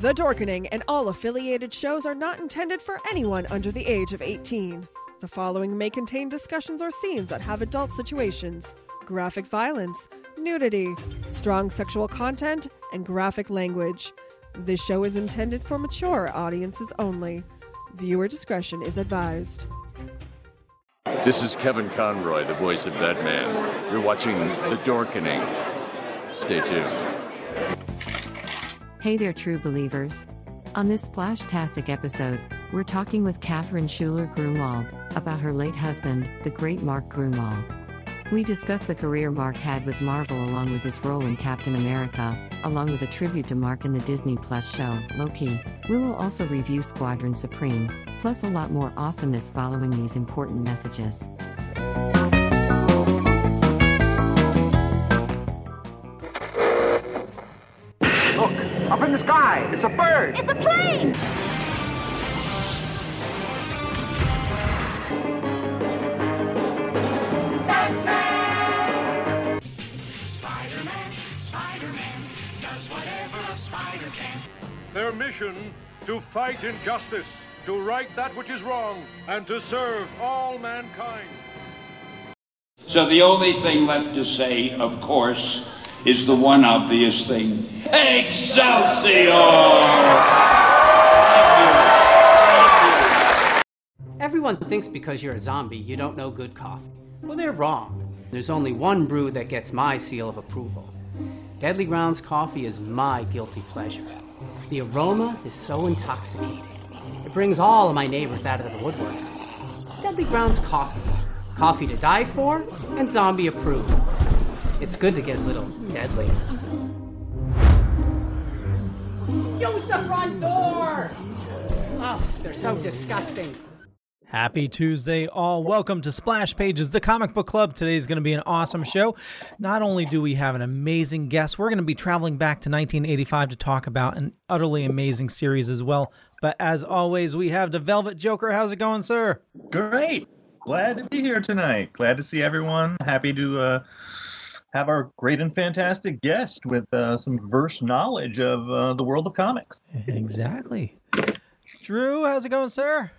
The Dorkening and all affiliated shows are not intended for anyone under the age of 18. The following may contain discussions or scenes that have adult situations, graphic violence, nudity, strong sexual content, and graphic language. This show is intended for mature audiences only. Viewer discretion is advised. This is Kevin Conroy, the voice of Batman. You're watching The Dorkening. Stay tuned. Hey there, true believers. On this Splashtastic episode, we're talking with Catherine Schuller Gruenwald about her late husband, the great Mark Gruenwald. We discuss the career Mark had with Marvel along with his role in Captain America, along with a tribute to Mark in the Disney Plus show, Loki. We will also review Squadron Supreme, plus a lot more awesomeness following these important messages. In the sky. It's a bird. It's a plane! Spider-Man, Spider-Man, does whatever a spider can. Their mission to fight injustice, to right that which is wrong, and to serve all mankind. So the only thing left to say, of course, is the one obvious thing Excelsior! Everyone thinks because you're a zombie, you don't know good coffee. Well, they're wrong. There's only one brew that gets my seal of approval. Deadly Grounds coffee is my guilty pleasure. The aroma is so intoxicating. It brings all of my neighbors out of the woodwork. Deadly Grounds coffee. Coffee to die for and zombie approved. It's good to get a little deadly. Use the front door! Oh, they're so disgusting. Happy Tuesday, all. Welcome to Splash Pages, the comic book club. Today is going to be an awesome show. Not only do we have an amazing guest, we're going to be traveling back to 1985 to talk about an utterly amazing series as well. But as always, we have the Velvet Joker. How's it going, sir? Great. Glad to be here tonight. Glad to see everyone. Happy to uh, have our great and fantastic guest with uh, some verse knowledge of uh, the world of comics. Exactly. Drew, how's it going, sir?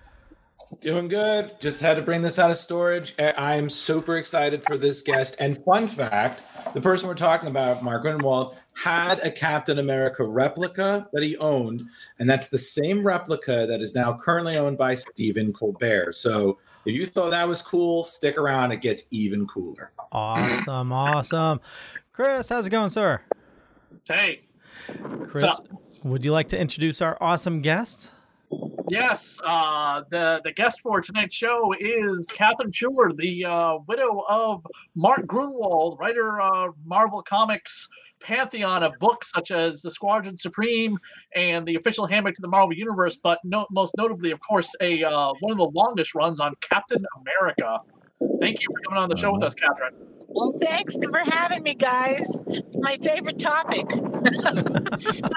Doing good. Just had to bring this out of storage. I- I'm super excited for this guest. And fun fact the person we're talking about, Mark Gruenwald, had a Captain America replica that he owned. And that's the same replica that is now currently owned by Stephen Colbert. So if you thought that was cool, stick around. It gets even cooler. Awesome, awesome. Chris, how's it going, sir? Hey, Chris, up? would you like to introduce our awesome guest? yes, uh, the the guest for tonight's show is Catherine Schuller, the uh, widow of Mark Gruenwald, writer of Marvel Comics pantheon of books such as The Squadron Supreme and the official handbook to the Marvel Universe, but no, most notably, of course, a uh, one of the longest runs on Captain America. Thank you for coming on the show with us, Catherine. Well, thanks for having me, guys. My favorite topic.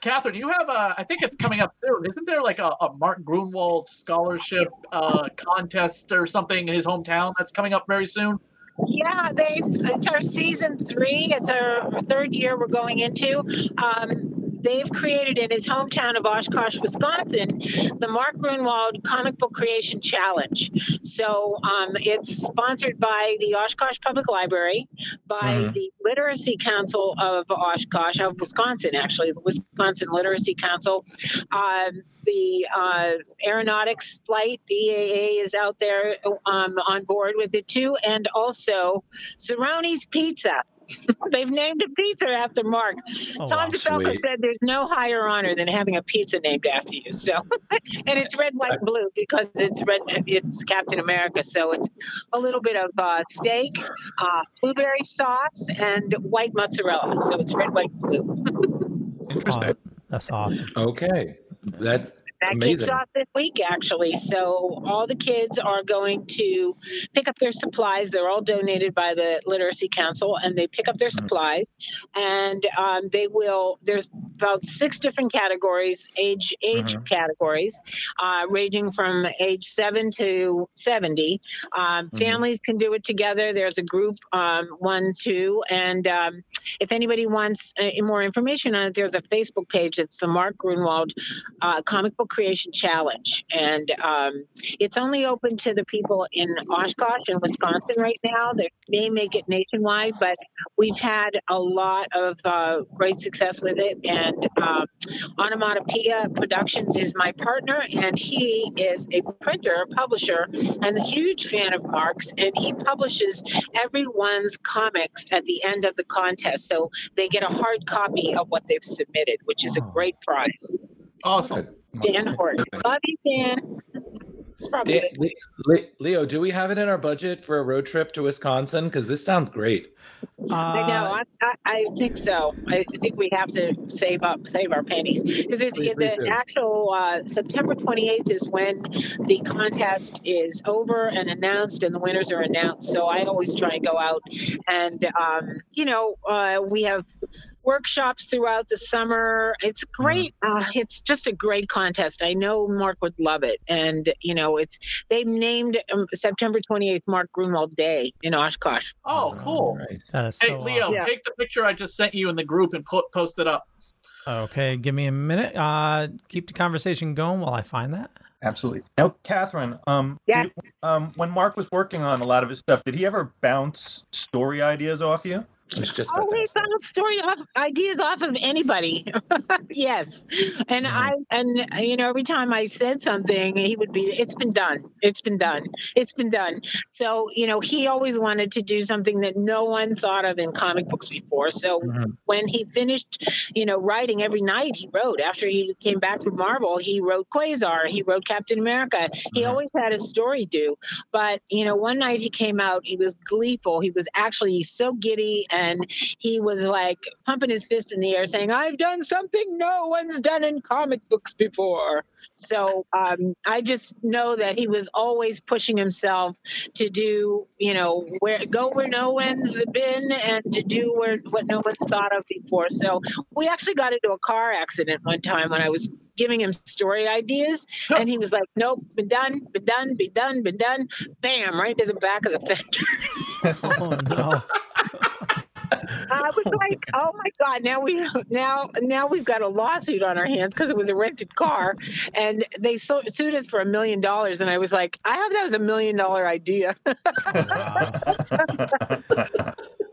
Catherine, you have a, I think it's coming up soon. Isn't there like a, a Mark Gruenwald scholarship uh, contest or something in his hometown that's coming up very soon? Yeah, they. It's our season three. It's our third year we're going into. Um, they've created in his hometown of Oshkosh, Wisconsin, the Mark Gruenwald Comic Book Creation Challenge. So um, it's sponsored by the Oshkosh Public Library, by Mhm. the Literacy Council of Oshkosh, of Wisconsin, actually, the Wisconsin Literacy Council. Um, the uh, aeronautics flight EAA is out there um, on board with it too, and also Cerrone's Pizza. They've named a pizza after Mark. Oh, Tom wow. DeFalco Sweet. said there's no higher honor than having a pizza named after you. So, and it's red, white, and blue because it's red. It's Captain America, so it's a little bit of uh, steak, uh, blueberry sauce, and white mozzarella. So it's red, white, and blue. Interesting. Aw- that's awesome. Okay. That's That amazing. kicks off this week actually. So all the kids are going to pick up their supplies. They're all donated by the Literacy Council, and they pick up their supplies, and um, they will. There's about six different categories, age age Mhm. categories, uh, ranging from age seven to seventy. Um, Mhm. Families can do it together. There's a group um, one, two, and um, if anybody wants uh, more information on it, there's a Facebook page. It's the Mark Gruenwald uh, Comic Book Creation Challenge, and um, it's only open to the people in Oshkosh and Wisconsin right now. They may make it nationwide, but we've had a lot of uh, great success with it. And um, Onomatopoeia Productions is my partner, and he is a printer, publisher, and a huge fan of Mark's. And he publishes everyone's comics at the end of the contest, so they get a hard copy of what they've submitted, which is a great prize. Awesome. Dan Horton, love you, Dan. It's probably Dan- Le- Le- Leo, do we have it in our budget for a road trip to Wisconsin? Because this sounds great. I know. I, I, I think so. I think we have to save up, save our pennies, because it's We- we the do. actual uh, September 28th is when the contest is over and announced, and the winners are announced. So I always try and go out, and um, you know, uh, we have workshops throughout the summer. It's great. Uh, it's just a great contest. I know Mark would love it, and you know, it's they named um, September 28th Mark Gruenwald Day in Oshkosh. Oh, cool. That is Hey, Leo, awesome. take the picture I just sent you in the group and put, post it up. Okay, give me a minute. Uh, keep the conversation going while I find that. Absolutely. Now, Catherine, um, yeah. um, when Mark was working on a lot of his stuff, did he ever bounce story ideas off you? It's just Oh, we found story off ideas off of anybody. yes, and mm-hmm. I and you know every time I said something, he would be, "It's been done. It's been done. It's been done." So you know he always wanted to do something that no one thought of in comic books before. So mm-hmm. when he finished, you know, writing every night, he wrote. After he came back from Marvel, he wrote Quasar. He wrote Captain America. He mm-hmm. always had a story due. But you know, one night he came out. He was gleeful. He was actually so giddy, and he was like pumping his fist in the air, saying, "I've done something no one's done in comic books before." So um, I just know that he was always pushing himself to do, you know, where go where no one's been, and to do where what no one's thought of before. So we actually got into a car accident one time when I was giving him story ideas, and he was like, "Nope, been done, been done, been done, been done." Bam, right to the back of the fender. oh no. I was like, "Oh my god!" Now we now now we've got a lawsuit on our hands because it was a rented car, and they so, sued us for a million dollars. And I was like, "I hope that was a million dollar idea."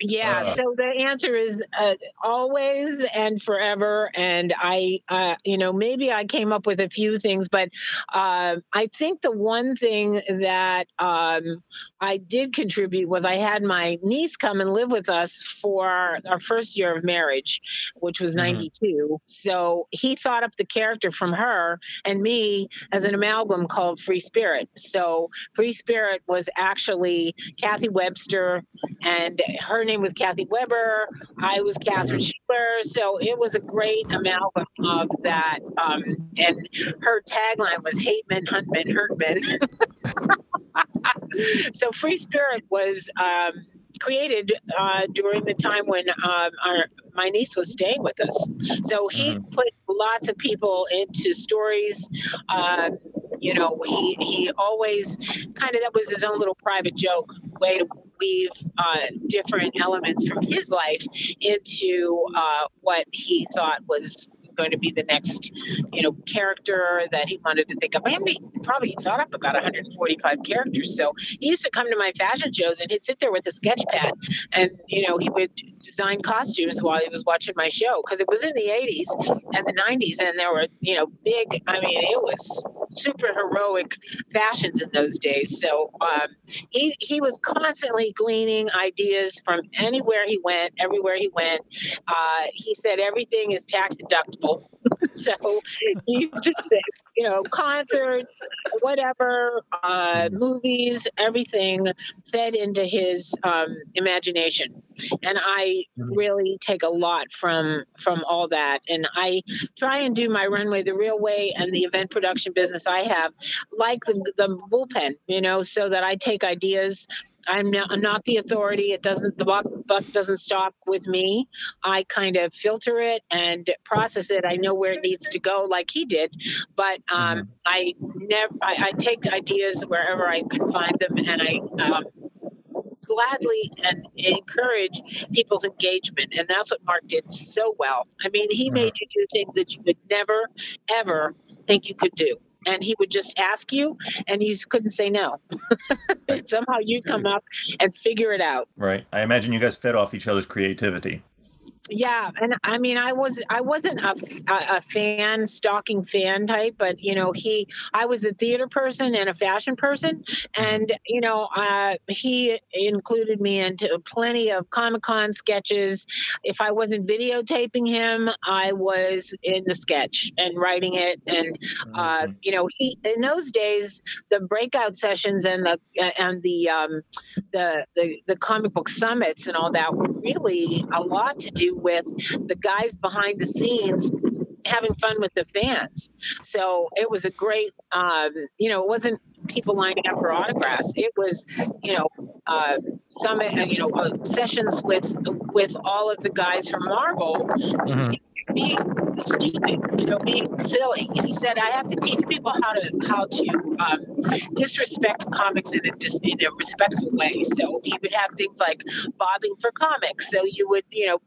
Yeah. Uh. So the answer is uh, always and forever. And I, uh, you know, maybe I came up with a few things, but uh, I think the one thing that um, I did contribute was I had my niece come and live with us for our first year of marriage, which was Mhm. 92. So he thought up the character from her and me as an amalgam called Free Spirit. So Free Spirit was actually Cathy Webster, and her name was Kathy Weber. I was Catherine Schuller. So it was a great amalgam of that. Um, and her tagline was Hate Men, Hunt Men, Hurt Men. so Free Spirit was. Um, created uh, during the time when um, our my niece was staying with us. So he put lots of people into stories. Um, you know, he he always kind of that was his own little private joke way to weave uh, different elements from his life into uh, what he thought was going to be the next, you know, character that he wanted to think of. I he probably thought up about 145 characters. So he used to come to my fashion shows and he'd sit there with a sketch pad and, you know, he would design costumes while he was watching my show because it was in the 80s and the 90s and there were, you know, big, I mean, it was super heroic fashions in those days. So um, he, he was constantly gleaning ideas from anywhere he went, everywhere he went. Uh, he said everything is tax deductible. so he just said, you know, concerts, whatever, uh, movies, everything fed into his um, imagination. And I really take a lot from from all that. And I try and do my runway the real way and the event production business I have, like the the bullpen, you know, so that I take ideas I'm not, I'm not the authority. It doesn't the buck, buck doesn't stop with me. I kind of filter it and process it. I know where it needs to go, like he did, but um, I never. I, I take ideas wherever I can find them, and I. Um, gladly and encourage people's engagement and that's what mark did so well i mean he made you do things that you would never ever think you could do and he would just ask you and you couldn't say no somehow you come up and figure it out Right. I imagine you guys fed off each other's creativity. Yeah and i mean i was i wasn't a, a, fan stalking fan type but you know he i was a theater person and a fashion person and you know uh, he included me into plenty of comic-con sketches. If i wasn't videotaping him i was in the sketch and writing it and uh, you know he in those days the breakout sessions and the and the um, the, the the comic book summits and all that were really a lot to do with the guys behind the scenes having fun with the fans. So it was a great, um, you know, it wasn't people lining up for autographs. It was, you know, uh, summit, uh, you know, uh, sessions with with all of the guys from Marvel. Being stupid, you know, being silly. He said, "I have to teach people how to how to um, disrespect comics in a just in a respectful way." So he would have things like bobbing for comics. So you would, you know,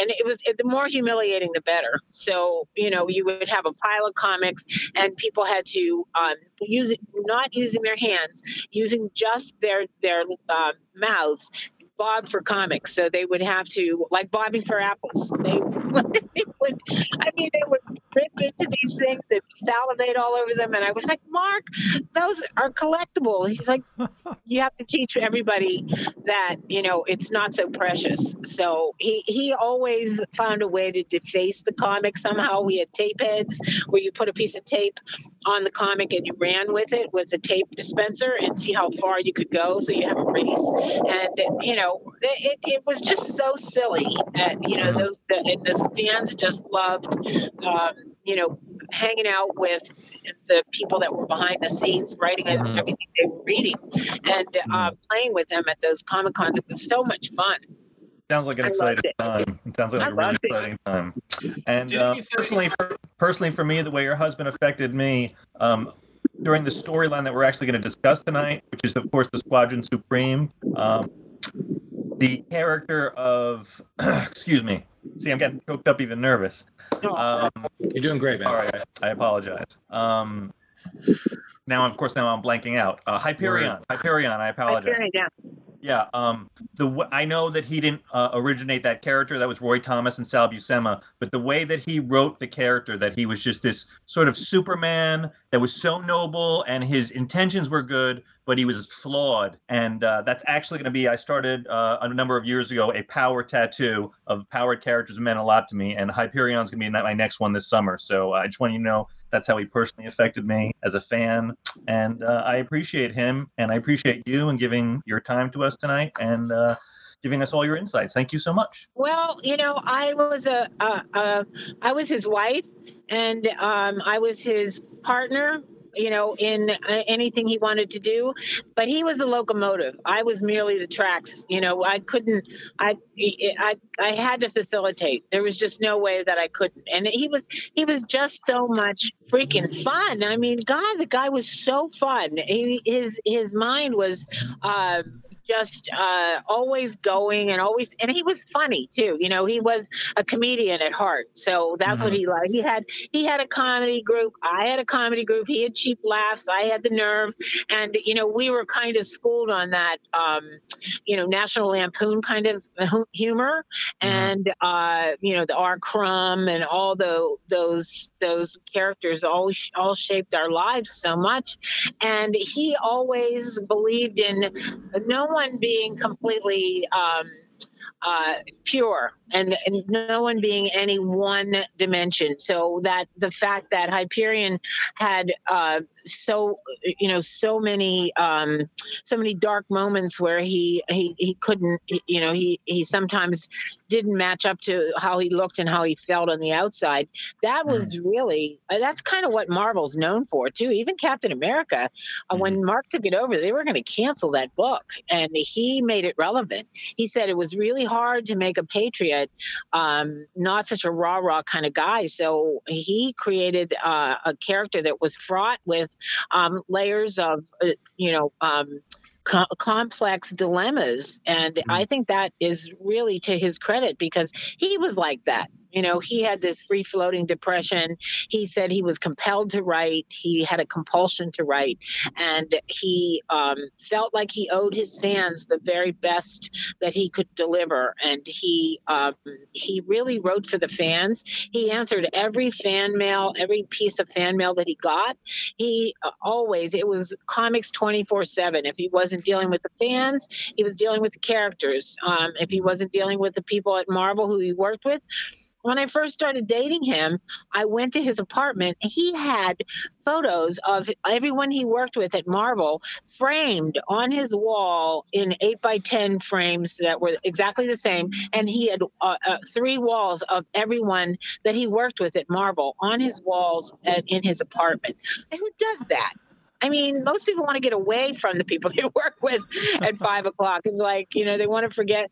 and it was the more humiliating, the better. So you know, you would have a pile of comics, and people had to um, use it, not using their hands, using just their their uh, mouths. Bob for comics, so they would have to like bobbing for apples. They, would, I mean, they would rip into these things and salivate all over them, and I was like, Mark, those are collectible. He's like, you have to teach everybody that you know it's not so precious. So he he always found a way to deface the comic somehow. We had tape heads where you put a piece of tape on the comic and you ran with it with a tape dispenser and see how far you could go. So you have a race, and you know it, it was just so silly. That, you know those the, and the fans just loved. Um, you know, hanging out with the people that were behind the scenes, writing everything they were reading, and uh, playing with them at those comic cons. It was so much fun. Sounds like an I loved exciting time. It sounds like I a really loved it. exciting time. And Didn't uh, personally, for, personally for me, the way your husband affected me um, during the storyline that we're actually going to discuss tonight, which is of course the Squadron Supreme. Um, the character of, excuse me. See, I'm getting choked up, even nervous. Um, You're doing great, man. all right, I apologize. Um, now, of course, now I'm blanking out. Uh, Hyperion. Hyperion. I apologize. Hyperion, yeah. Yeah, um, the w- I know that he didn't uh, originate that character. That was Roy Thomas and Sal Buscema. But the way that he wrote the character, that he was just this sort of Superman that was so noble, and his intentions were good, but he was flawed. And uh, that's actually going to be. I started uh, a number of years ago a power tattoo of powered characters meant a lot to me, and Hyperion's going to be my next one this summer. So uh, I just want you to know that's how he personally affected me as a fan, and uh, I appreciate him, and I appreciate you and giving your time to us tonight, and uh, giving us all your insights. Thank you so much. Well, you know, I was a, a, a I was his wife, and um, I was his partner. You know, in uh, anything he wanted to do, but he was the locomotive. I was merely the tracks. You know, I couldn't. I I I had to facilitate. There was just no way that I couldn't. And he was he was just so much freaking fun. I mean, God, the guy was so fun. He, his his mind was. Uh, just uh, always going and always and he was funny too you know he was a comedian at heart. So that's what he liked. He had he had a comedy group. I had a comedy group. He had cheap laughs. I had the nerve. And you know we were kind of schooled on that um, you know national lampoon kind of hu- humor. And uh, you know the r crumb and all the, those those characters all all shaped our lives so much. And he always believed in no one being completely um, uh, pure and, and no one being any one dimension. So that the fact that Hyperion had uh, so you know so many um, so many dark moments where he he he couldn't you know he he sometimes didn't match up to how he looked and how he felt on the outside. That was really uh, that's kind of what Marvel's known for too. Even Captain America, uh, when Mark took it over, they were going to cancel that book, and he made it relevant. He said it was really hard to make a patriot, um, not such a rah rah kind of guy. So he created uh, a character that was fraught with um, layers of, uh, you know. Um, co- complex dilemmas and i think that is really to his credit because he was like that you know he had this free floating depression. He said he was compelled to write. He had a compulsion to write. And he um, felt like he owed his fans the very best that he could deliver. And he um, he really wrote for the fans. He answered every fan mail every piece of fan mail that he got. He uh, always it was comics 24 7 if he wasn't dealing with the fans he was dealing with the characters. Um, if he wasn't dealing with the people at marvel who he worked with when I first started dating him, I went to his apartment. He had photos of everyone he worked with at Marvel framed on his wall in 8 by 10 frames that were exactly the same. And he had uh, uh, three walls of everyone that he worked with at Marvel on his walls at, in his apartment. And who does that? I mean, most people want to get away from the people they work with at five o'clock. It's like you know they want to forget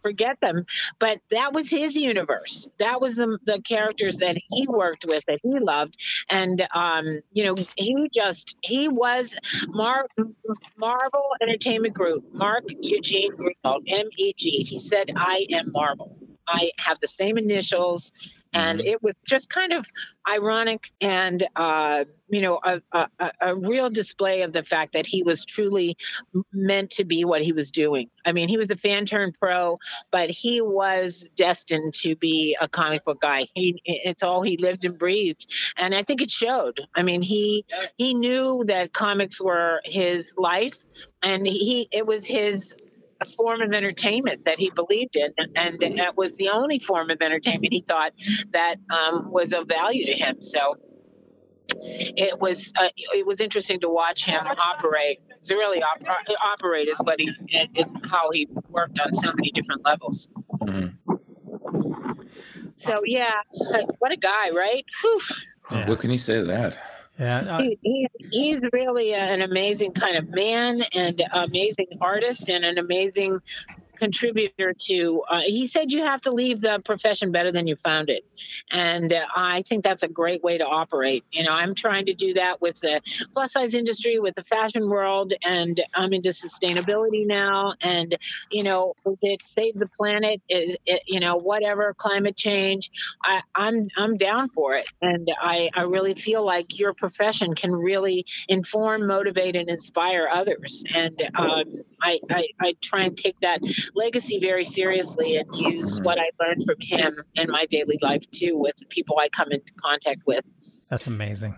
forget them. But that was his universe. That was the the characters that he worked with that he loved, and um, you know he just he was Mar- Marvel Entertainment Group. Mark Eugene Gruenwald, M E G. He said, "I am Marvel. I have the same initials." and it was just kind of ironic and uh, you know a, a, a, real display of the fact that he was truly meant to be what he was doing. I mean he was a fan turned pro but he was destined to be a comic book guy. He it's all he lived and breathed and i think it showed. I mean he he knew that comics were his life and he it was his a form of entertainment that he believed in, and, and that was the only form of entertainment he thought that um, was of value to him. So it was uh, it was interesting to watch him operate. To really op- uh, operate is what he and, and how he worked on so many different levels. So yeah, what a guy, right? Whew. What can you say to that? Yeah. Uh, he, he, he's really an amazing kind of man and amazing artist and an amazing contributor to uh, he said you have to leave the profession better than you found it. And uh, i think that's a great way to operate. You know i'm trying to do that with the plus size industry with the fashion world and i'm into sustainability now. And you know it save the planet is it you know whatever climate change i i'm i'm down for it. And i i really feel like your profession can really inform motivate and inspire others. And um, I, I i try and take that legacy very seriously and use what I learned from him in my daily life too with the people I come into contact with. That's amazing.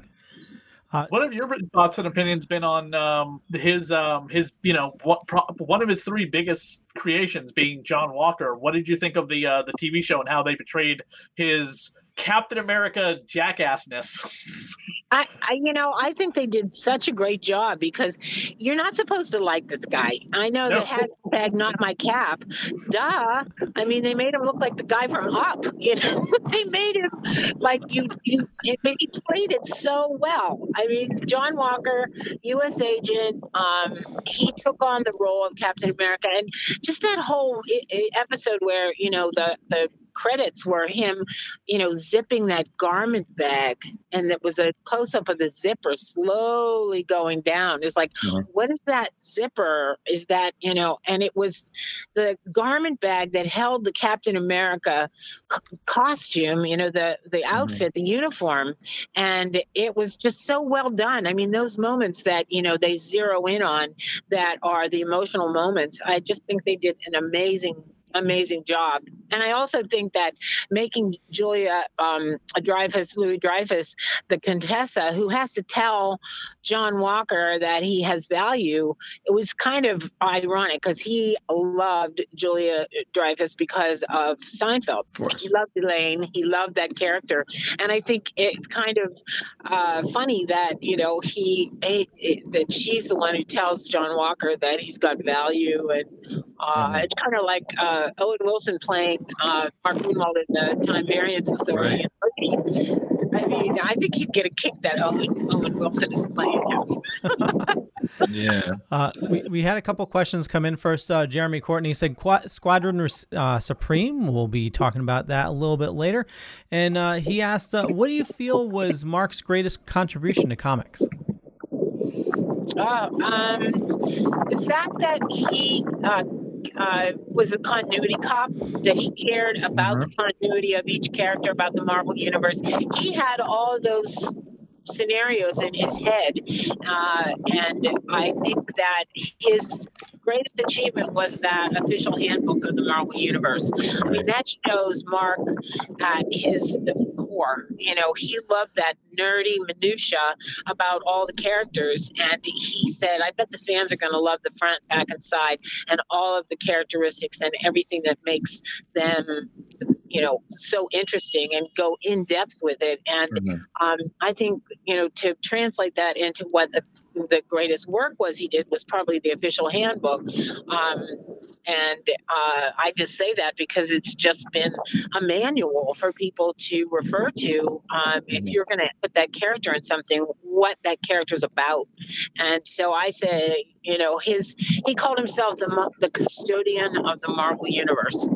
what have your thoughts and opinions been on um, his um, his you know what pro- one of his three biggest creations being John Walker? What did you think of the uh, the TV show and how they portrayed his Captain America jackassness? I, I, you know, I think they did such a great job because you're not supposed to like this guy. I know No. the hashtag not my cap. Duh. I mean, they made him look like the guy from Up. You know, they made him like you. You. It, he played it so well. I mean, John Walker, U.S. agent. Um, he took on the role of Captain America, and just that whole episode where you know the the credits were him, you know, zipping that garment bag, and it was a close up of the zipper slowly going down. It's like, uh-huh. what is that zipper? Is that you know? And it was the garment bag that held the Captain America c- costume, you know, the the mm-hmm. outfit, the uniform, and it was just so well done. I mean, those moments that you know they zero in on that are the emotional moments. I just think they did an amazing amazing job. And I also think that making Julia um, Dreyfus, Louis Dreyfus, the Contessa, who has to tell John Walker that he has value, it was kind of ironic because he loved Julia Dreyfus because of Seinfeld. course. He loved Elaine. He loved that character, and I think it's kind of uh, funny that you know he eh, eh, that she's the one who tells John Walker that he's got value, and uh, it's kind of like uh, Owen Wilson playing uh, Mark Gruenwald in the Time Variance Authority. in Loki. I mean, I think he'd get a kick that Owen, Owen Wilson is playing him. Yeah. Uh, we, we had a couple questions come in first. Uh, Jeremy Courtney said Qua- Squadron uh, Supreme. We'll be talking about that a little bit later. And uh, he asked, uh, What do you feel was Mark's greatest contribution to comics? Oh, um, the fact that he uh, was a continuity cop, that he cared about the continuity of each character, about the Marvel Universe. He had all those scenarios in his head. Uh, and I think that his greatest achievement was that official handbook of the Marvel Universe. I mean, that shows Mark at his core. You know, he loved that nerdy minutia about all the characters. And he said, I bet the fans are going to love the front, back, and side and all of the characteristics and everything that makes them you know so interesting and go in depth with it and um, i think you know to translate that into what the the greatest work was he did was probably the official handbook. Um, and uh, i just say that because it's just been a manual for people to refer to um, if you're going to put that character in something what that character is about. And so i say you know his he called himself the the custodian of the marvel universe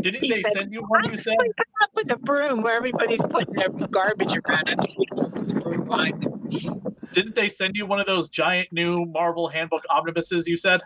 Didn't He they said, send you one? You said. Come up with a broom where everybody's putting their garbage around. I'm just gonna the broom behind them. Didn't they send you one of those giant new Marvel Handbook omnibuses? You said.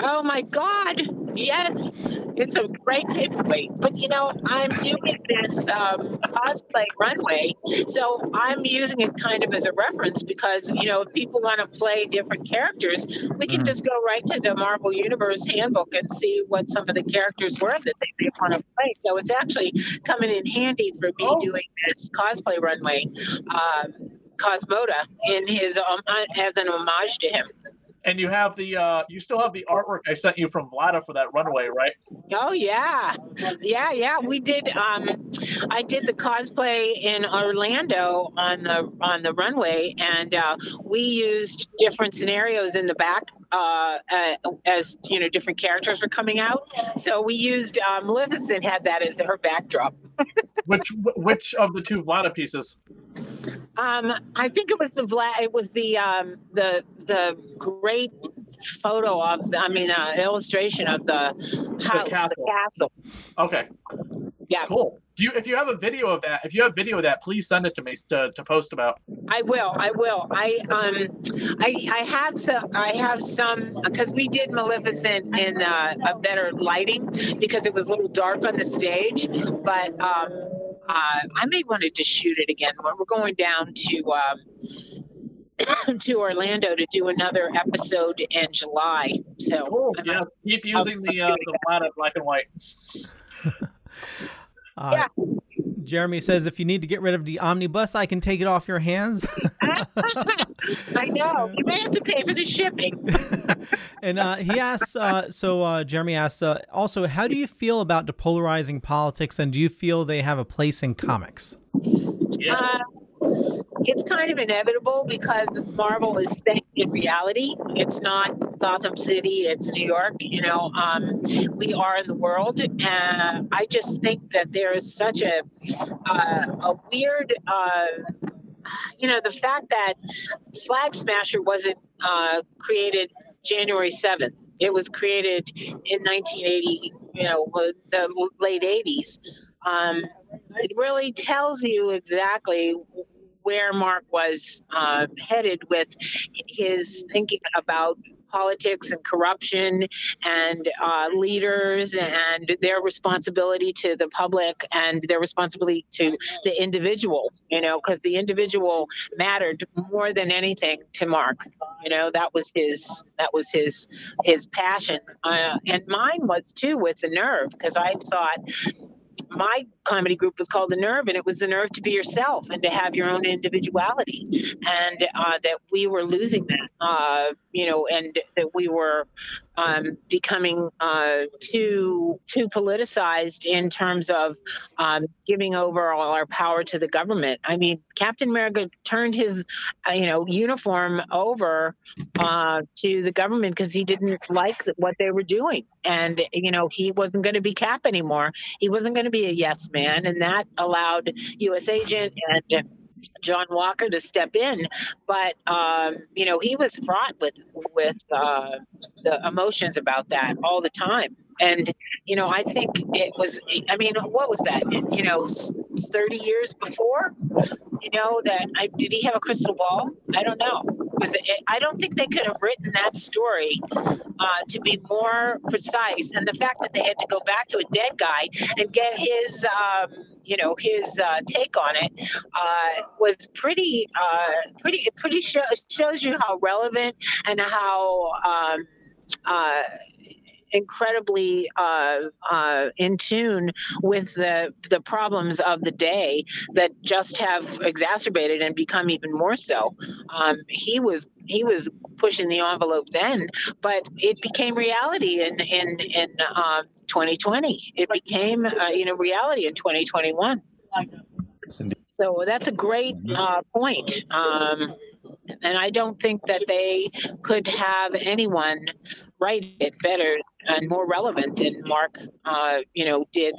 Oh my God! Yes, it's a great paperweight. But you know, I'm doing this um, cosplay runway, so I'm using it kind of as a reference because you know, if people want to play different characters, we can just go right to the Marvel Universe handbook and see what some of the characters were that they may want to play. So it's actually coming in handy for me doing this cosplay runway. Um, Cosmoda in his um, as an homage to him. And you have the uh, you still have the artwork I sent you from Vlada for that runway, right? Oh yeah, yeah, yeah. We did. Um, I did the cosplay in Orlando on the on the runway, and uh, we used different scenarios in the back uh, uh, as you know different characters were coming out. So we used uh, Maleficent had that as her backdrop. Which which of the two Vlada pieces? Um, I think it was the Vlad. It was the um, the the great photo of the, I mean, uh, illustration of the house, the castle. castle. Okay. Yeah. Cool. Do you if you have a video of that, if you have video of that, please send it to me to, to post about. I will. I will. I um, I I have some. I have some because we did Maleficent in uh, a better lighting because it was a little dark on the stage. But um, uh, I may want to just shoot it again. We're we're going down to um, to Orlando to do another episode in July. So Cool. Yeah. Keep using the uh, the Vlada black and white. Uh, Jeremy says, if you need to get rid of the omnibus, I can take it off your hands. I know you may have to pay for the shipping. and uh, he asks, uh, so uh, Jeremy asks, uh, also, how do you feel about depolarizing politics, and do you feel they have a place in comics? Uh, it's kind of inevitable because Marvel is set in reality. It's not Gotham City, it's New York. You know, um, we are in the world. And I just think that there is such a, uh, a weird. Uh, you know, the fact that Flag Smasher wasn't uh, created January 7th. It was created in 1980, you know, the late 80s. Um, it really tells you exactly where Mark was uh, headed with his thinking about politics and corruption and uh, leaders and their responsibility to the public and their responsibility to the individual, you know, because the individual mattered more than anything to Mark. You know, that was his that was his his passion. Uh, and mine was too with the nerve because I thought my comedy group was called the nerve and it was the nerve to be yourself and to have your own individuality and uh, that we were losing that uh, you know and that we were um, becoming uh, too too politicized in terms of um, giving over all our power to the government. I mean, Captain America turned his uh, you know uniform over uh, to the government because he didn't like what they were doing, and you know he wasn't going to be Cap anymore. He wasn't going to be a yes man, and that allowed U.S. Agent and John Walker to step in, but um, you know he was fraught with with uh, the emotions about that all the time. And you know, I think it was. I mean, what was that? You know, thirty years before. You know that. I, did he have a crystal ball? I don't know. Was it, I don't think they could have written that story uh, to be more precise. And the fact that they had to go back to a dead guy and get his. Um, you know his uh, take on it uh, was pretty uh, pretty pretty show, shows you how relevant and how um, uh, incredibly uh, uh, in tune with the the problems of the day that just have exacerbated and become even more so. Um, he was he was pushing the envelope then, but it became reality in in in uh, 2020. It became uh, you know reality in 2021. So that's a great uh, point. Um, and I don't think that they could have anyone write it better and more relevant than Mark, uh, you know, did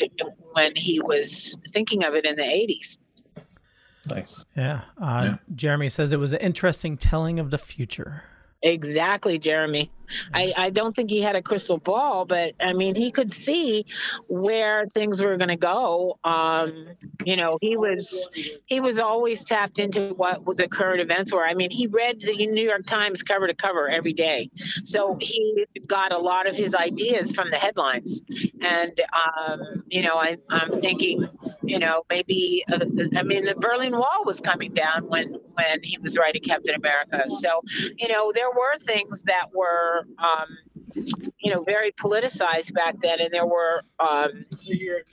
when he was thinking of it in the 80s. Nice. Yeah. Uh, yeah. Jeremy says it was an interesting telling of the future. Exactly, Jeremy. I, I don't think he had a crystal ball, but I mean, he could see where things were going to go. Um, you know, he was he was always tapped into what the current events were. I mean, he read the New York Times cover to cover every day, so he got a lot of his ideas from the headlines. And um, you know, I, I'm thinking, you know, maybe uh, I mean, the Berlin Wall was coming down when when he was writing Captain America. So, you know, there were things that were um, you know, very politicized back then, and there were um,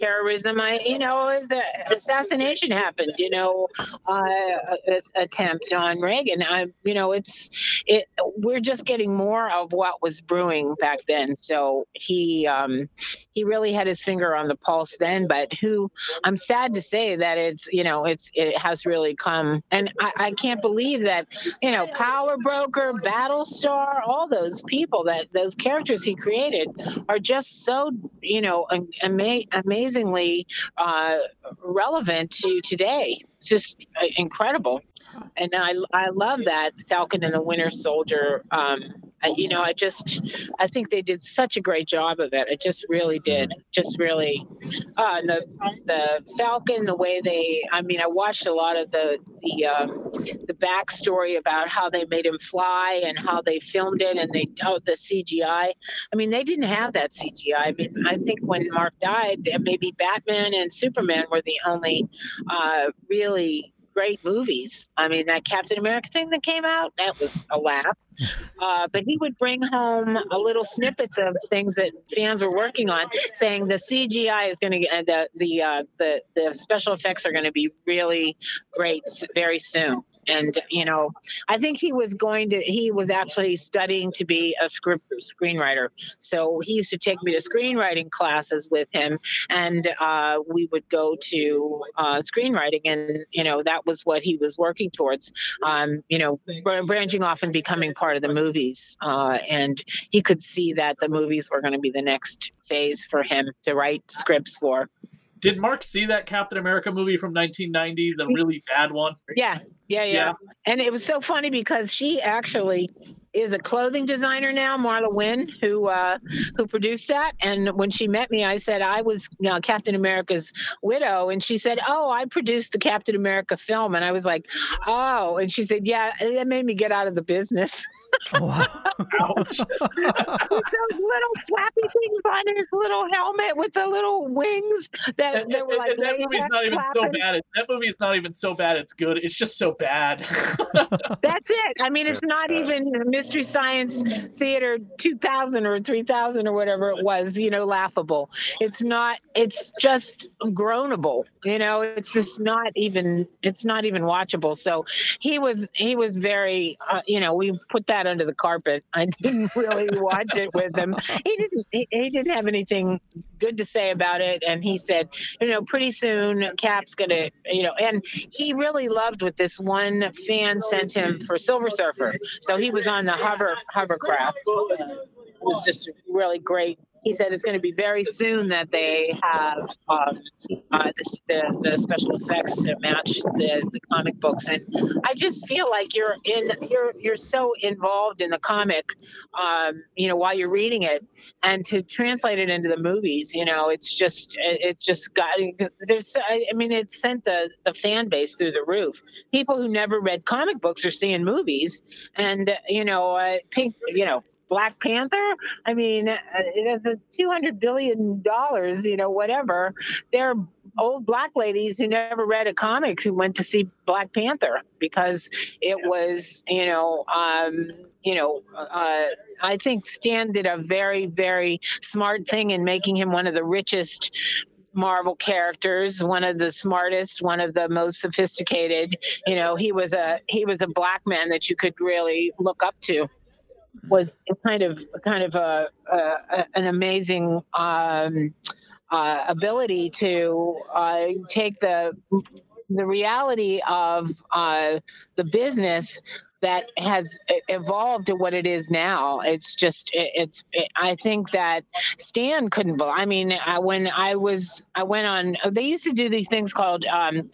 terrorism. I, you know, the assassination happened. You know, uh, attempt on Reagan. I, you know, it's it. We're just getting more of what was brewing back then. So he um, he really had his finger on the pulse then. But who I'm sad to say that it's you know it's it has really come, and I, I can't believe that you know Power Broker, Battlestar, all those people that those characters he created are just so you know ama- amazingly uh, relevant to today. It's just uh, incredible, and I I love that Falcon and the Winter Soldier. Um, you know, I just, I think they did such a great job of it. It just really did. Just really, uh, the the Falcon, the way they, I mean, I watched a lot of the the um, the backstory about how they made him fly and how they filmed it, and they oh the CGI. I mean, they didn't have that CGI. I mean, I think when Mark died, maybe Batman and Superman were the only uh, really great movies. I mean, that Captain America thing that came out, that was a laugh. Uh, but he would bring home a little snippets of things that fans were working on, saying the CGI is going to get the the uh, the the special effects are going to be really great very soon and you know i think he was going to he was actually studying to be a script screenwriter. So he used to take me to screenwriting classes with him and uh, we would go to uh, screenwriting and you know that was what he was working towards um, you know branching off and becoming part of the movies uh, and he could see that the movies were going to be the next phase for him to write scripts for did Mark see that Captain America movie from 1990, the really bad one? Yeah, yeah, yeah. yeah. And it was so funny because she actually is a clothing designer now, Marla Wynne, who uh, who produced that. And when she met me, I said I was you know, Captain America's widow, and she said, "Oh, I produced the Captain America film." And I was like, "Oh," and she said, "Yeah, that made me get out of the business." Ouch. those little flappy things on his little helmet with the little wings that, And- that were like and that movie's not even so bad. That movie's not even so bad. It's good. It's just so bad. That's it. I mean, it's not even Mystery Science Theater 2000 or 3000 or whatever it was, you know, laughable. It's not, it's just groanable, you know, it's just not even, it's not even watchable. So he was, he was very, uh, you know, we put that under the carpet. I didn't really watch it with him. He didn't, he, he didn't have anything good to say about it. And he said, you know, pretty soon Cap's to, you know, and he really loved what this one fan sent him for Silver Surfer. So he was on the hover hovercraft. Uh, it was just really great. He said it's going to be very soon that they have um, uh, the, the, the special effects to match the, the comic books, and I just feel like you're in you're you're so involved in the comic, um, you know, while you're reading it, and to translate it into the movies, you know, it's just it- it's just got there's I I mean it sent the the fan base through the roof. People who never read comic books are seeing movies, and uh, you know, uh, pink, you know. Black Panther. I mean, uh, it has a two hundred billion dollars. You know, whatever. They're old black ladies who never read a comic who went to see Black Panther because it was, you know, um, you know, uh, I think Stan did a very, very smart thing in making him one of the richest Marvel characters, one of the smartest, one of the most sophisticated. You know, he was a he was a black man that you could really look up to. Was kind of kind of a, a, an amazing um, uh, ability to uh, take the the reality of uh, the business that has evolved to what it is now. It's just, it, it's, it, I think that Stan couldn't, I mean, I, when I was, I went on, they used to do these things called um,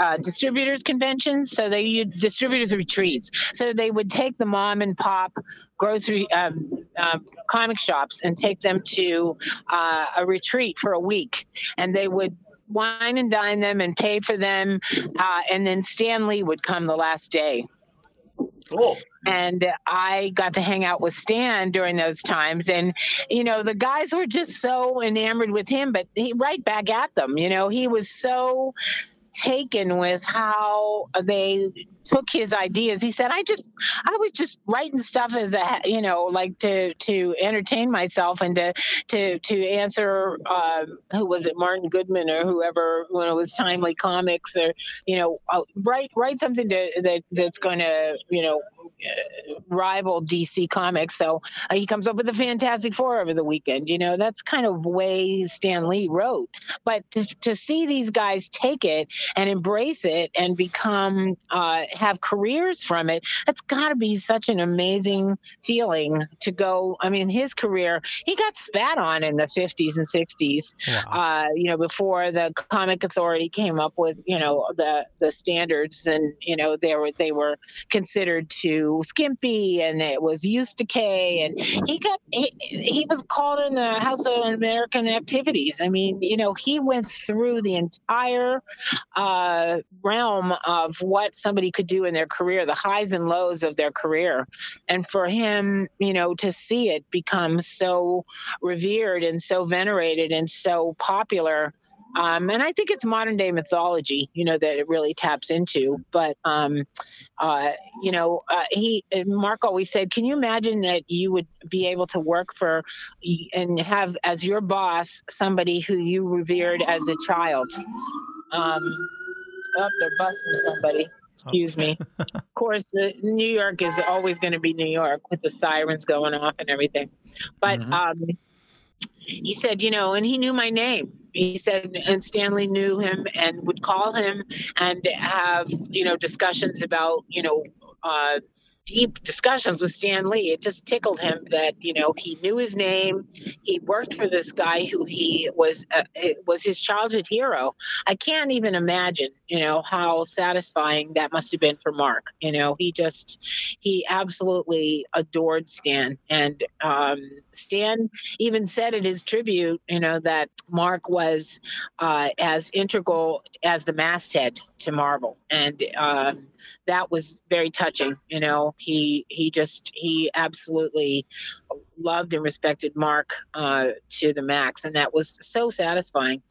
uh, distributors conventions. So they used distributors retreats. So they would take the mom and pop grocery um, uh, comic shops and take them to uh, a retreat for a week. And they would wine and dine them and pay for them. Uh, and then Stan Lee would come the last day. Cool. And I got to hang out with Stan during those times. And, you know, the guys were just so enamored with him, but he right back at them. You know, he was so taken with how they took his ideas. He said, I just, I was just writing stuff as a, you know, like to, to entertain myself and to, to, to answer, uh, who was it, Martin Goodman or whoever, when it was Timely Comics or, you know, uh, write, write something to, that, that's going to, you know, rival DC Comics. So uh, he comes up with the Fantastic Four over the weekend. You know, that's kind of way Stan Lee wrote. But to, to see these guys take it and embrace it and become uh, have careers from it, that's got to be such an amazing feeling to go. I mean, his career, he got spat on in the 50s and 60s. Uh, you know, before the Comic Authority came up with you know the the standards, and you know they were they were considered skimpy, and it was use decay, and he got he, he was called in the House of American Activities. I mean, you know, he went through the entire uh, realm of what somebody could do in their career, the highs and lows of their career, and for him, you know, to see it become so revered and so venerated and so popular. Um, and I think it's modern day mythology, you know, that it really taps into. But, um, uh, you know, uh, he, uh, Mark always said, can you imagine that you would be able to work for and have as your boss somebody who you revered as a child? Um, oh, they're busting somebody. Excuse me. of course, uh, New York is always going to be New York with the sirens going off and everything. But um, he said, you know, and he knew my name. He said, and Stanley knew him and would call him and have, you know, discussions about, you know, uh, deep discussions with Stan Lee. It just tickled him that, you know, he knew his name. He worked for this guy who he was, uh, was his childhood hero. I can't even imagine, you know, how satisfying that must have been for Mark. You know, he just, he absolutely adored Stan. And um, Stan even said in his tribute, you know, that Mark was uh, as integral as the masthead to Marvel, and um, that was very touching. You know, he he just he absolutely loved and respected Mark uh, to the max, and that was so satisfying.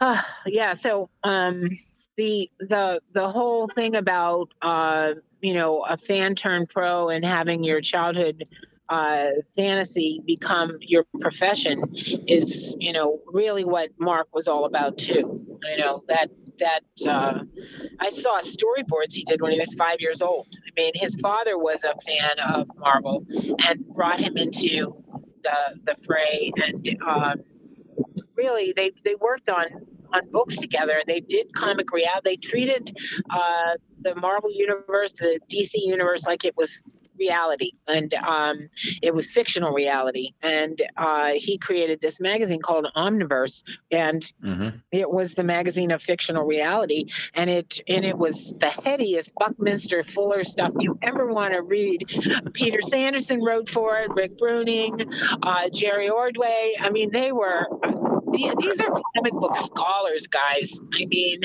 Uh, yeah, so um, the the the whole thing about uh, you know a fan turned pro and having your childhood uh, fantasy become your profession is you know really what Mark was all about too. You know that that uh, I saw storyboards he did when he was five years old. I mean, his father was a fan of Marvel and brought him into the the fray, and um, really they they worked on on books together. They did comic reality. They treated uh, the Marvel universe, the DC universe, like it was reality and um, it was fictional reality and uh, he created this magazine called omniverse and Mm-hmm. it was the magazine of fictional reality and it and it was the headiest buckminster fuller stuff you ever want to read peter sanderson wrote for it rick bruning uh, jerry ordway i mean they were these are comic book scholars guys i mean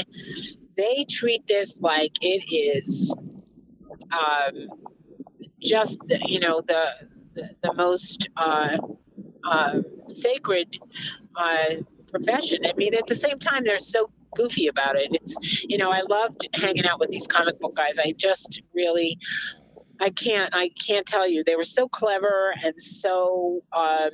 they treat this like it is um, just the- you know the the, the most uh, uh, sacred uh, profession. I mean, at the same time, they're so goofy about it. It's you know, I loved hanging out with these comic book guys. I just really. I can't. I can't tell you. They were so clever and so um,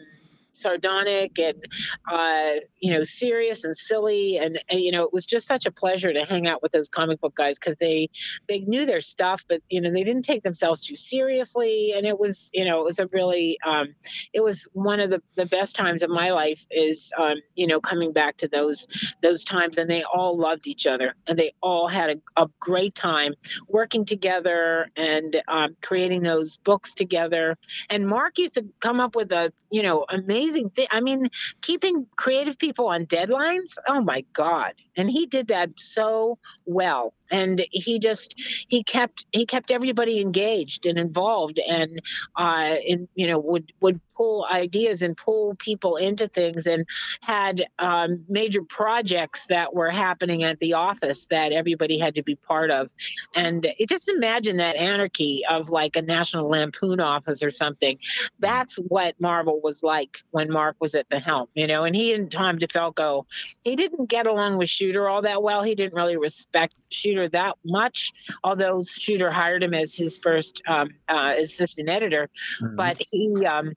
sardonic and uh, you know serious and silly. And, and you know it was just such a pleasure to hang out with those comic book guys because they they knew their stuff but you know they didn't take themselves too seriously. And it was you know it was a really um, it was one of the, the best times of my life is um, you know coming back to those those times. And they all loved each other and they all had a, a great time working together and um, creating those books together. And mark used to come up with a you know amazing thing i mean keeping creative people on deadlines oh my god. And he did that so well and he just he kept he kept everybody engaged and involved and uh and you know would would pull ideas and pull people into things and had um, major projects that were happening at the office that everybody had to be part of. And it, just imagine that anarchy of like a national lampoon office or something. That's what marvel was like when mark was at the helm you know and he and tom defalco he didn't get along with shooter all that well. He didn't really respect shooter that much although shooter hired him as his first um, uh, assistant editor but he um,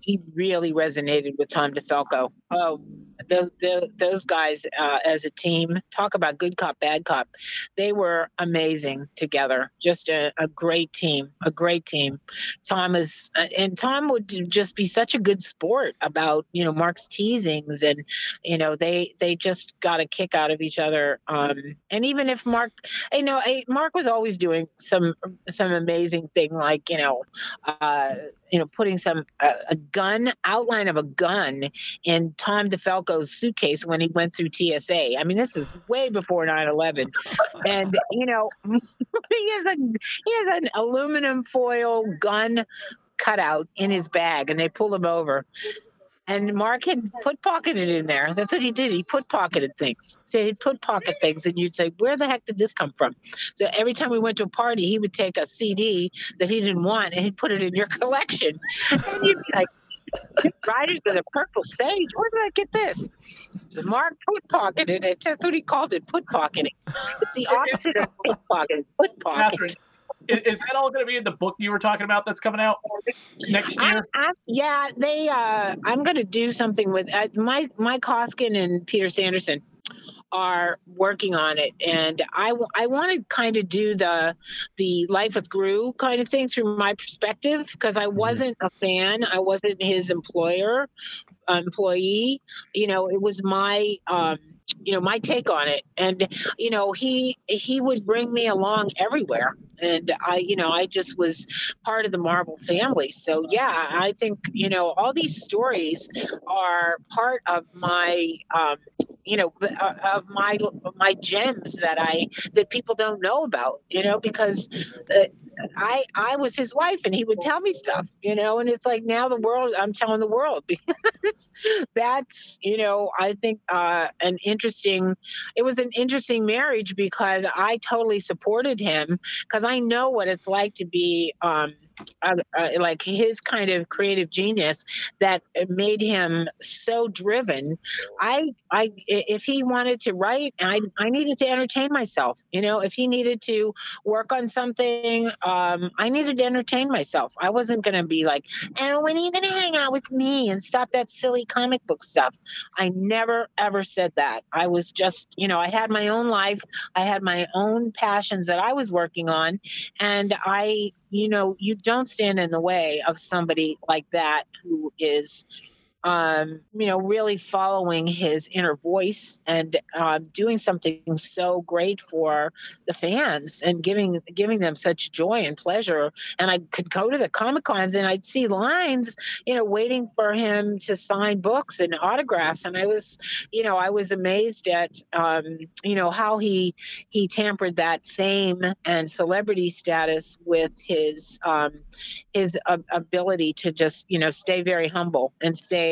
he really resonated with Tom DeFalco. Oh, those those guys uh, as a team talk about good cop, bad cop. They were amazing together. Just a, a great team, a great team. Tom is, uh, and Tom would just be such a good sport about you know Mark's teasings, and you know they they just got a kick out of each other. Um, and even if Mark, you know, Mark was always doing some some amazing thing like you know. Uh, you know, putting some uh, a gun outline of a gun in Tom DeFalco's suitcase when he went through TSA. I mean, this is way before 9/11, and you know, he has a he has an aluminum foil gun cutout in his bag, and they pulled him over. And Mark had put pocketed in there. That's what he did. He put pocketed things. So he'd put pocket things, and you'd say, "Where the heck did this come from?" So every time we went to a party, he would take a CD that he didn't want, and he'd put it in your collection. And you'd be like, "Riders in a Purple Sage. Where did I get this?" So Mark put pocketed it. That's what he called it. Put pocketing. It's the opposite of put pocketing. Put is, that all going to be in the book you were talking about that's coming out next year? I, yeah, they. Uh, I'm going to do something with uh, Mike, Mike Hoskin and Peter Sanderson are working on it, and I, w- I want to kind of do the the life with Gru kind of thing through my perspective because I wasn't a fan, I wasn't his employer, employee. You know, it was my. Um, you know my take on it and you know he he would bring me along everywhere and i you know i just was part of the marvel family so yeah i think you know all these stories are part of my um you know uh, of my my gems that i that people don't know about you know because uh, I I was his wife, and he would tell me stuff, you know. And it's like now the world, I'm telling the world because that's you know I think uh, an interesting. It was an interesting marriage because I totally supported him because I know what it's like to be. Um, uh, uh, like his kind of creative genius that made him so driven. I, I, if he wanted to write, I, I needed to entertain myself. You know, if he needed to work on something, um, I needed to entertain myself. I wasn't going to be like, oh, when are you going to hang out with me and stop that silly comic book stuff? I never ever said that. I was just, you know, I had my own life. I had my own passions that I was working on, and I, you know, you don't stand in the way of somebody like that who is um, you know, really following his inner voice and uh, doing something so great for the fans and giving giving them such joy and pleasure. And I could go to the comic cons and I'd see lines, you know, waiting for him to sign books and autographs. And I was, you know, I was amazed at, um, you know, how he he tampered that fame and celebrity status with his um, his uh, ability to just, you know, stay very humble and stay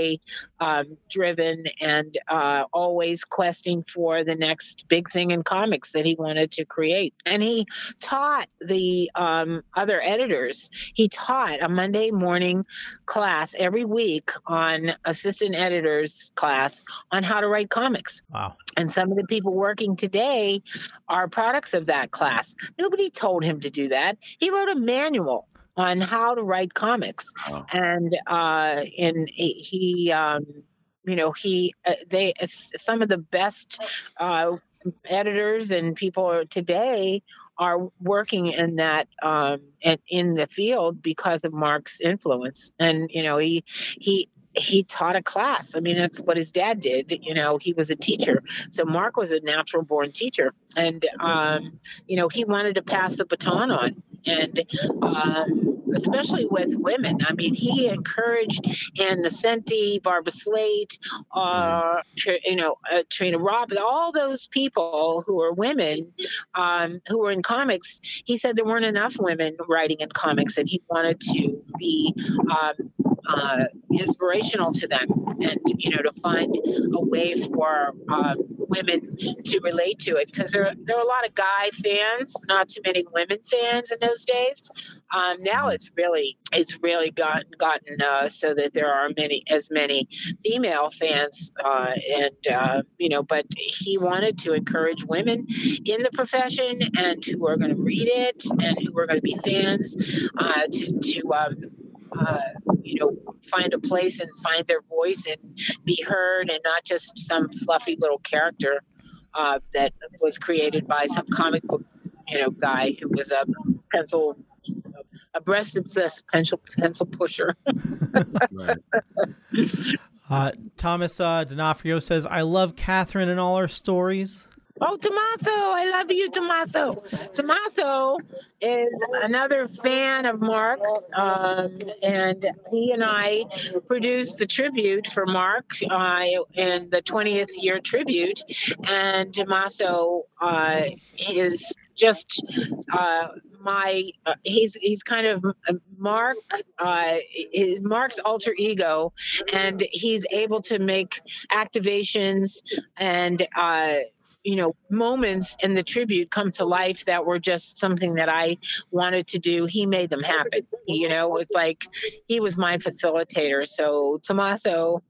um, driven and uh, always questing for the next big thing in comics that he wanted to create. And he taught the um, other editors, he taught a Monday morning class every week on assistant editors class on how to write comics. Wow. And some of the people working today are products of that class. Nobody told him to do that. He wrote a manual on how to write comics, oh. and uh, and he, um, you know, he uh, they some of the best uh, editors and people today are working in that um, in the field because of Mark's influence, and you know, he he he taught a class. I mean, that's what his dad did. You know, he was a teacher. So Mark was a natural born teacher. And, um, you know, he wanted to pass the baton on. And um, especially with women. I mean, he encouraged Ann Nocenti, Barbara Slate, uh, you know, uh, Trina Robb, all those people who are women um, who were in comics. He said there weren't enough women writing in comics, and he wanted to be um, uh, inspirational to them and you know to find a way for um, women to relate to it. Because there, there are a lot of guy fans not too many women fans in those days. Um, now it's really it's really gotten gotten uh, so that there are many as many female fans uh, and uh, you know but he wanted to encourage women in the profession and who are going to read it and who are going to be fans uh, to to um, uh, you know, find a place and find their voice and be heard and not just some fluffy little character uh, that was created by some comic book, you know, guy who was a pencil, a breast obsessed pencil pencil pusher. right. Uh, Thomas uh, D'Onofrio says, "I love Catherine and all her stories." Oh, Tommaso, I love you, Tommaso. Tommaso is another fan of Mark, um, and he and I produced the tribute for Mark uh, in the 20th year tribute. And Tommaso uh, is just uh, my uh, he's he's kind of uh, Mark uh, is Mark's alter ego, and he's able to make activations and uh, you know moments in the tribute come to life that were just something that I wanted to do. He made them happen. You know, it's like he was my facilitator. So tomaso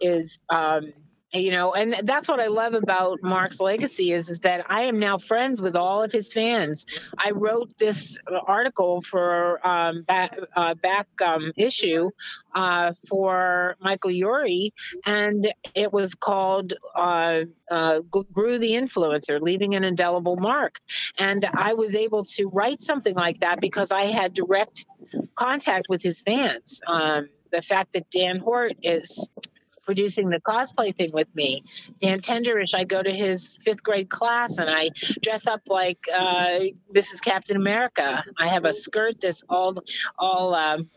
is um, you know and that's what i love about mark's legacy is is that i am now friends with all of his fans. I wrote this article for um, back, uh, back um, issue uh, for michael eury and it was called uh, uh, Gru the influencer leaving an indelible mark. And i was able to write something like that because i had direct contact with his fans. Um, the fact that Dan Hort is producing the cosplay thing with me. Dan Tenderish, I go to his fifth grade class and I dress up like uh, Mrs. Captain America. I have a skirt that's all all um,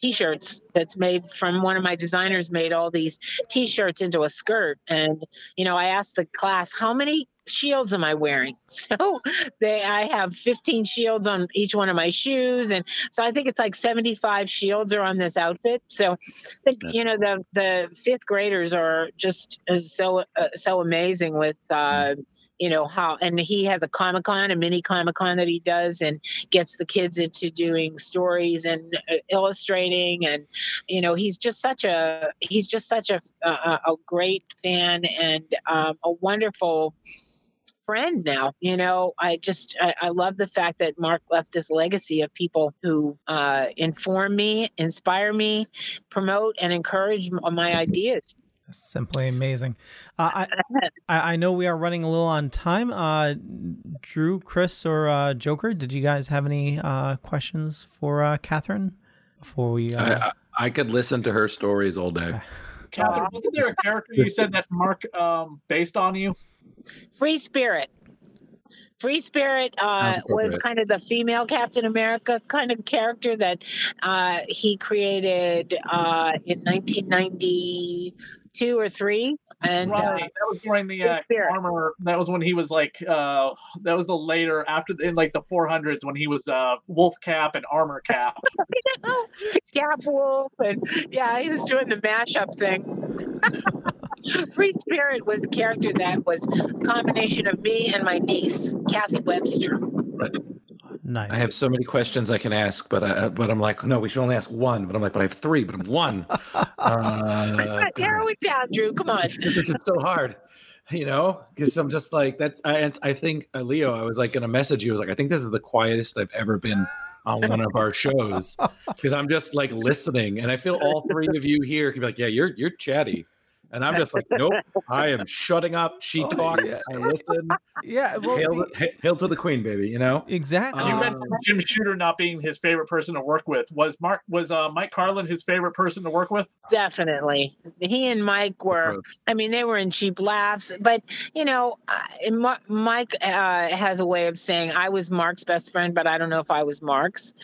t-shirts that's made from one of my designers made all these t-shirts into a skirt and you know i asked the class how many shields am I wearing? So they, I have 15 shields on each one of my shoes, and so I think it's like 75 shields are on this outfit. So, the, you know, the the fifth graders are just uh, so uh, so amazing with, uh, you know, how and he has a comic con, a mini comic con that he does, and gets the kids into doing stories and uh, illustrating, and you know, he's just such a he's just such a a, a great fan and um, a wonderful friend now. You know, I just I, I, love the fact that Mark left this legacy of people who uh, inform me, inspire me, promote, and encourage my ideas. Simply amazing. Uh, I, I know we are running a little on time. Uh, Drew, Chris, or uh, Joker, did you guys have any uh, questions for uh, Catherine before we? I, I, I could listen to her stories all day. Catherine, wasn't there a character you said that Mark um, based on you? Free Spirit. Free Spirit uh, was kind of the female Captain America kind of character that uh, he created uh, in 1992 or three. And right, uh, that was during the uh, armor. That was when he was like, uh, that was the later after in like the 400s when he was Wolf Cap and Armor Cap. Cap Wolf, and yeah, he was doing the mashup thing. Free Spirit was a character that was a combination of me and my niece, Cathy Webster. Nice. I have so many questions I can ask, but I, but I'm like, no, we should only ask one. But I'm like, but I have three, but I'm one. Uh, Narrow it down, Drew. Come on. This is so hard, you know, because I'm just like that's. I I think uh, Leo, I was like gonna message you. I was like, I think this is the quietest I've ever been on one of our shows because I'm just like listening, and I feel all three of you here can be like, yeah, you're you're chatty. And I'm just like, nope, I am shutting up. She oh, talks, yeah. I listen. Yeah, well, hail, the, hail, to the queen, baby. You know exactly. You um, mentioned Jim Shooter not being his favorite person to work with. Was Mark was uh, Mike Carlin his favorite person to work with? Definitely. He and Mike were. I mean, they were in cheap laughs, but you know, Mike uh, has a way of saying I was Mark's best friend, but I don't know if I was Mark's.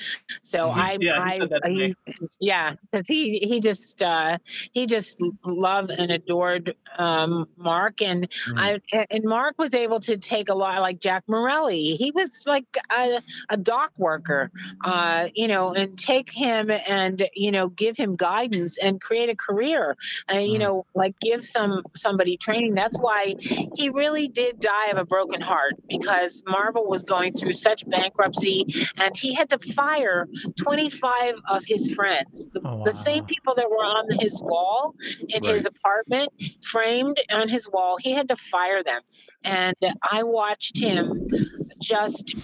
So mm-hmm. I, yeah, I, he, yeah, because he he just uh, he just loved and adored um, Mark, and mm. I and Mark was able to take a lot like Jack Morelli. He was like a, a dock worker, uh, you know, and take him and you know give him guidance and create a career. And uh, you mm. know, like give some somebody training. That's why he really did die of a broken heart because Marvel was going through such bankruptcy, and he had to fire 25 of his friends, the, oh, wow. the same people that were on his wall in right. his apartment apartment framed on his wall. He had to fire them. And I watched him just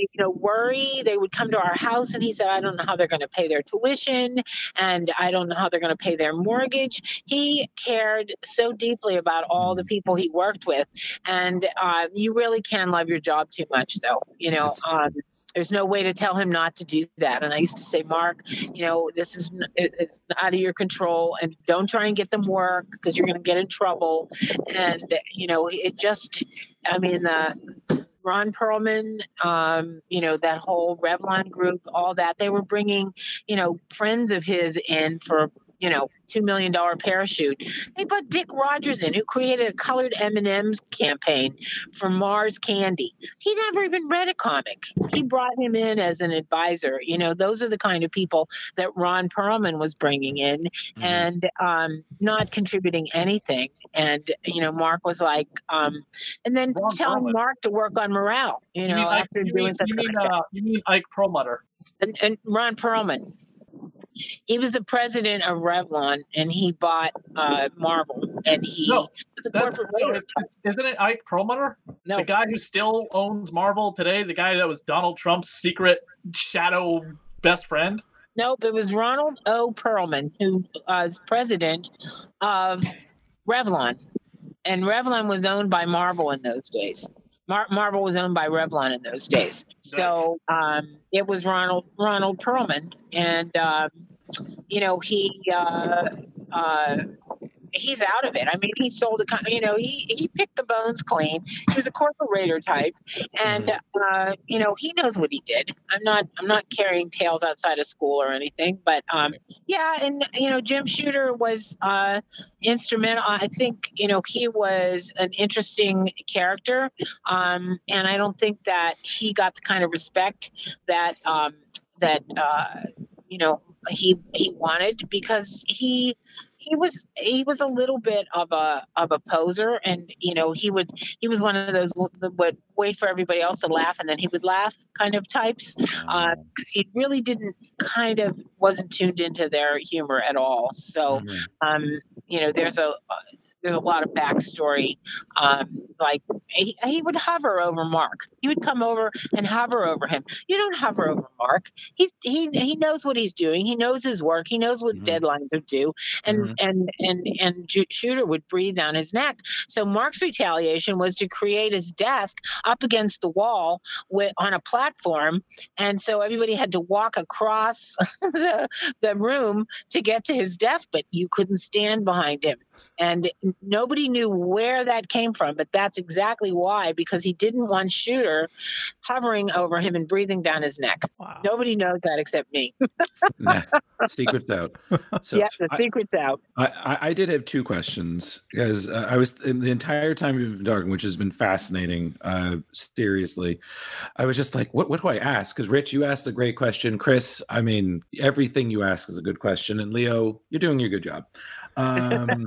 you know, worry. They would come to our house and he said, I don't know how they're going to pay their tuition and I don't know how they're going to pay their mortgage. He cared so deeply about all the people he worked with. And uh, you really can love your job too much, though. You know, um, there's no way to tell him not to do that. And I used to say, Mark, you know, this is it's out of your control and don't try and get them work because you're going to get in trouble. And, you know, it just, I mean, the, Ron Perelman, um, you know, that whole Revlon group, all that. They were bringing, you know, friends of his in for you know, two million dollar parachute. They put Dick Rogers in, who created a colored M and M's campaign for Mars Candy. He never even read a comic. He brought him in as an advisor. You know, those are the kind of people that Ron Perelman was bringing in, mm-hmm. and um, not contributing anything. And you know, Mark was like, um, and then Ron telling Perelman. Mark to work on morale. You, you know, mean, after you doing mean, you mean, uh, you mean Ike Perlmutter. And, and Ron Perelman he was the president of Revlon, and he bought uh, Marvel, and he no, that's, isn't it Ike Perlmutter? No, the guy who still owns Marvel today, the guy that was Donald Trump's secret shadow best friend. Nope, it was Ronald O. Perelman who was president of Revlon, and Revlon was owned by Marvel in those days. Mar- Marvel was owned by Revlon in those days, so um, it was Ronald Ronald Perelman, and um, you know he uh, uh, he's out of it. I mean, he sold a, co- you know, he he picked the bones clean. He was a corporator type, and uh, you know, he knows what he did. I'm not I'm not carrying tales outside of school or anything, but um, yeah, and you know, Jim Shooter was uh, instrumental. I think you know he was an interesting character, um, and I don't think that he got the kind of respect that um, that uh, you know he he wanted because he he was he was a little bit of a of a poser and you know he would he was one of those that would wait for everybody else to laugh and then he would laugh kind of types because he really didn't kind of wasn't tuned into their humor at all. So um you know there's a there's a lot of backstory. Um, like he, he would hover over Mark. He would come over and hover over him. You don't hover over Mark. He's he he knows what he's doing. He knows his work. He knows what deadlines are due. And and and and Ju- Shooter would breathe down his neck. So Mark's retaliation was to create his desk up against the wall with on a platform, and so everybody had to walk across the the room to get to his desk, but you couldn't stand behind him. And nobody knew where that came from, but that's exactly why, because he didn't want Shooter hovering over him and breathing down his neck. Nobody knows that except me. Nah, secret's out. So yeah, the I- secret's out. I, I, I did have two questions because uh, I was the entire time we've been talking, which has been fascinating. Uh, seriously, I was just like, what, what do I ask? Because Rich, you asked a great question. Chris, I mean, everything you ask is a good question, and Leo, you're doing your good job. Um,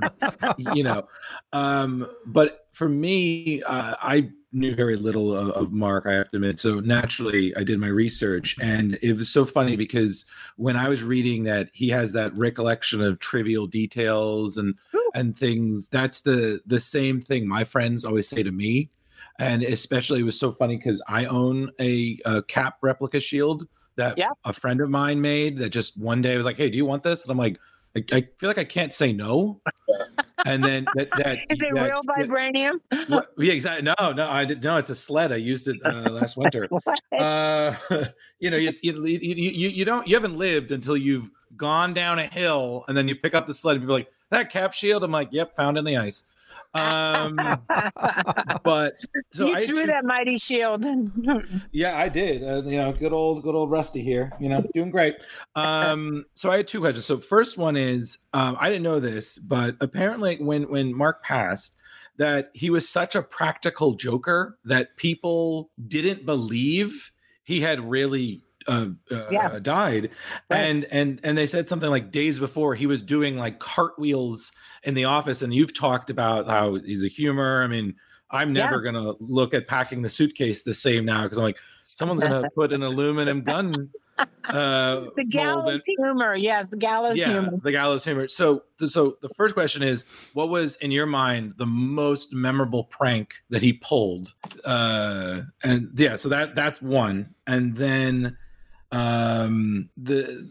you know, um, but for me, uh, I knew very little of, of Mark, I have to admit. So naturally, I did my research, and it was so funny because when I was reading that he has that recollection of trivial details and and things, that's the the same thing my friends always say to me, and especially it was so funny because I own a, a cap replica shield that a friend of mine made. That just one day I was like, "Hey, do you want this?" And I'm like. I, I feel like I can't say no, and then that that Is it that- real vibranium? Right, yeah, exactly. No, no, I did. No, it's a sled. I used it uh, last winter. uh, you know, it's, you, you, you, you don't, you haven't lived until you've gone down a hill and then you pick up the sled and people are like, that cap shield. I'm like, yep, found in the ice. Um, but so you I threw that mighty shield. yeah, I did. Uh, you know, good old, good old Rusty here. You know, doing great. Um, so I had two questions. So first one is, um, I didn't know this, but apparently when when Mark passed, that he was such a practical joker that people didn't believe he had really uh, uh, Yeah. died and and and they said something like days before he was doing like cartwheels in the office and you've talked about how he's a humor i mean i'm Yeah. never gonna look at packing the suitcase the same now because i'm like someone's gonna put an aluminum gun uh the gallows humor. Yes, the gallows yeah, humor. the gallows humor. So, so the first question is, what was in your mind the most memorable prank that he pulled? Uh, and yeah, so that that's one. And then, um, the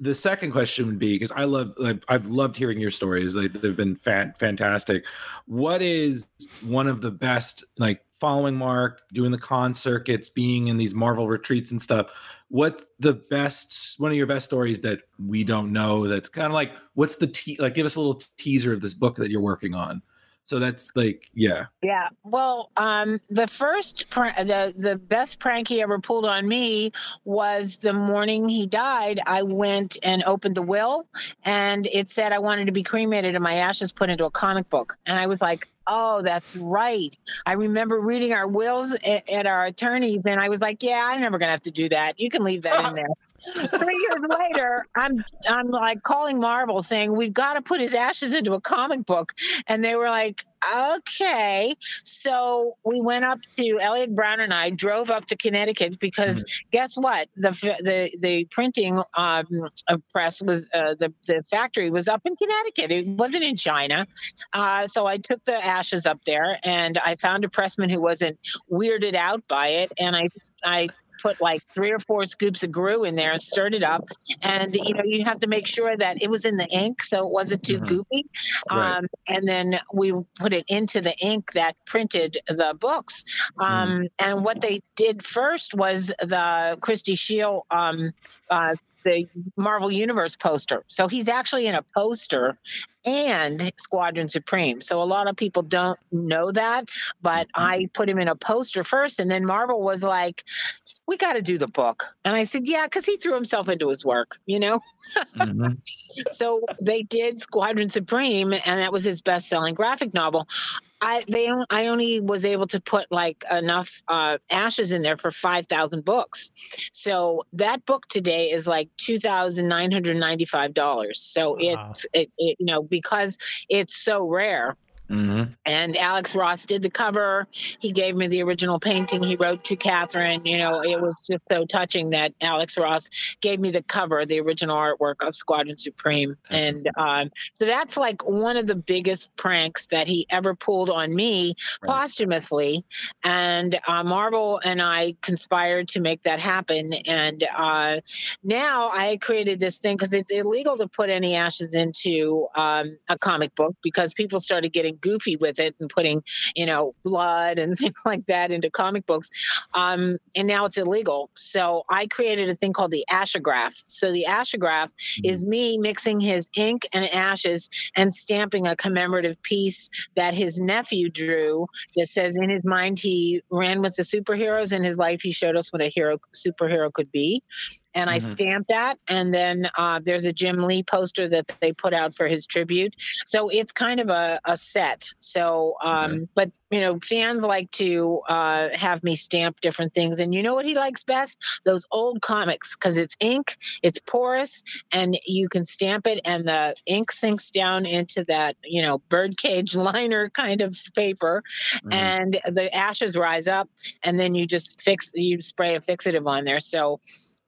the second question would be because I love like, I've loved hearing your stories. Like they've been fan- fantastic. What is one of the best like following Mark, doing the con circuits, being in these Marvel retreats and stuff? What's the best one of your best stories that we don't know? That's kind of like what's the te- like? Give us a little teaser of this book that you're working on. So that's like yeah. Yeah. Well, um, the first pr- the the best prank he ever pulled on me was the morning he died. I went and opened the will, and it said I wanted to be cremated and my ashes put into a comic book. And I was like, "Oh, that's right." I remember reading our wills at, at our attorneys, and I was like, "Yeah, I'm never gonna have to do that. You can leave that in there." Three years later, I'm I'm like calling Marvel saying we've got to put his ashes into a comic book, and they were like, okay. So we went up to Elliot Brown and I drove up to Connecticut because guess what? The the the printing um, press was uh, the the factory was up in Connecticut. It wasn't in China. Uh, so I took the ashes up there, and I found a pressman who wasn't weirded out by it, and I I put like three or four scoops of glue in there and stirred it up. And you know you have to make sure that it was in the ink so it wasn't too goopy. Right. um, and then we put it into the ink that printed the books. Um, and what they did first was the christy shield um, uh, the Marvel Universe poster. So he's actually in a poster and Squadron Supreme. So a lot of people don't know that, but Mm-hmm. I put him in a poster first, and then Marvel was like, "We got to do the book," and I said, "Yeah," because he threw himself into his work, you know. Mm-hmm. so they did Squadron Supreme, and that was his best-selling graphic novel. I they I only was able to put like enough uh, ashes in there for five thousand books. So that book today is like two thousand nine hundred ninety-five dollars. So it's it, it you know because it's so rare. Mm-hmm. And Alex Ross did the cover. He gave me the original painting he wrote to Catherine. You know, it was just so touching that Alex Ross gave me the cover, the original artwork of Squadron Supreme. and um, so that's like one of the biggest pranks that he ever pulled on me posthumously. And uh, Marvel and I conspired to make that happen. And uh, now I created this thing because it's illegal to put any ashes into um, a comic book because people started getting goofy with it and putting, you know, blood and things like that into comic books. Um, and now it's illegal. So I created a thing called the Ashagraph. So the Ashagraph is me mixing his ink and ashes and stamping a commemorative piece that his nephew drew that says in his mind he ran with the superheroes in his life he showed us what a hero superhero could be and I Mhm. stamped that. And then uh, there's a Jim Lee poster that they put out for his tribute. So it's kind of a, a set. So, um, but you know, fans like to uh, have me stamp different things. And you know what he likes best? Those old comics because it's ink, it's porous, and you can stamp it, and the ink sinks down into that you know birdcage liner kind of paper, and the ashes rise up, and then you just fix you spray a fixative on there. So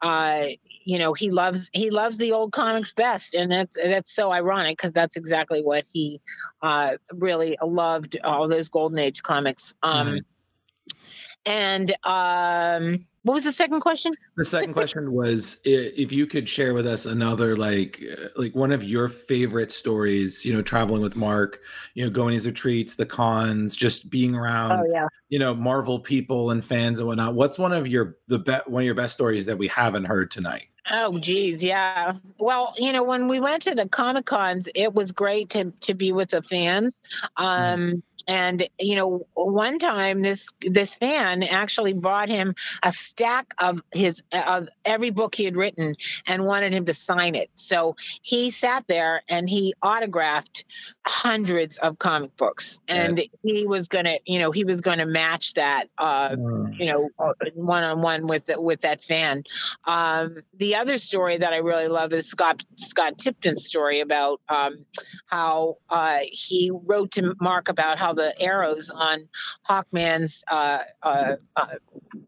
uh you know he loves he loves the old comics best and that's that's so ironic because that's exactly what he uh really loved all those golden age comics um and um what was the second question The second question was if you could share with us another like uh, like one of your favorite stories, you know, traveling with Mark, you know, going to these retreats, the cons, just being around, Oh, yeah. you know, Marvel people and fans and whatnot. What's one of your the be- one of your best stories that we haven't heard tonight? Oh, geez, yeah. Well, you know, when we went to the Comic Cons, it was great to to be with the fans. Um, and you know, one time this this fan actually brought him a stack of his of every book he had written and wanted him to sign it. So he sat there and he autographed hundreds of comic books, and he was gonna, you know, he was gonna match that, uh, you know, one on one with with that fan. Um, the other story that I really love is Scott Scott Tipton's story about um, how uh, he wrote to Mark about how the arrows on Hawkman's uh, uh, uh,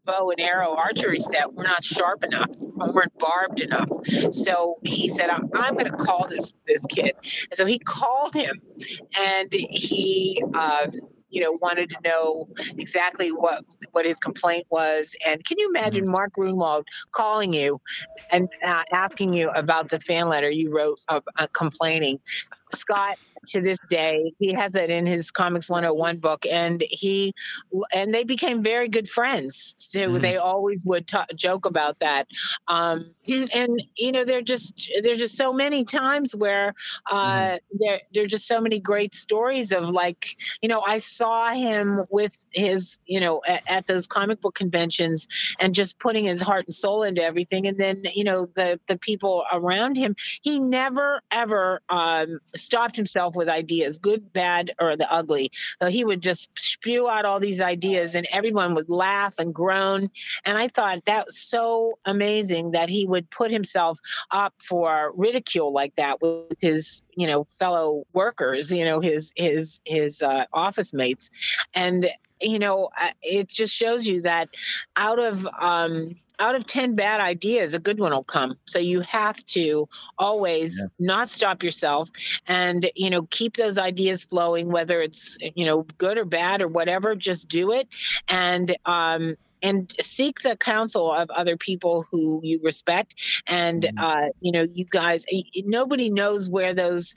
bow and arrow archery set were not sharp enough, or weren't barbed enough. So he said, "I'm, I'm going to call this this kid." And so he called him, and he. Uh, you know, wanted to know exactly what what his complaint was, and can you imagine Mark Gruenwald calling you and uh, asking you about the fan letter you wrote uh, uh, complaining? Scott, to this day, he has that in his Comics 101 book, and he and they became very good friends. So they always would ta joke about that. Um, and you know, there are just there's just so many times where uh, there there are just so many great stories of like you know I saw him with his you know at, at those comic book conventions and just putting his heart and soul into everything, and then you know the the people around him. He never ever um, stopped himself with ideas, good, bad, or the ugly. So he would just spew out all these ideas, and everyone would laugh and groan. And I thought that was so amazing that he would put himself up for ridicule like that with his, you know, fellow workers, you know, his his his uh, office mates, and you know, it just shows you that out of um, out of 10 bad ideas, a good one will come. So you have to always not stop yourself and, you know, keep those ideas flowing, whether it's, you know, good or bad or whatever, just do it. And, um, and seek the counsel of other people who you respect and uh, you know you guys nobody knows where those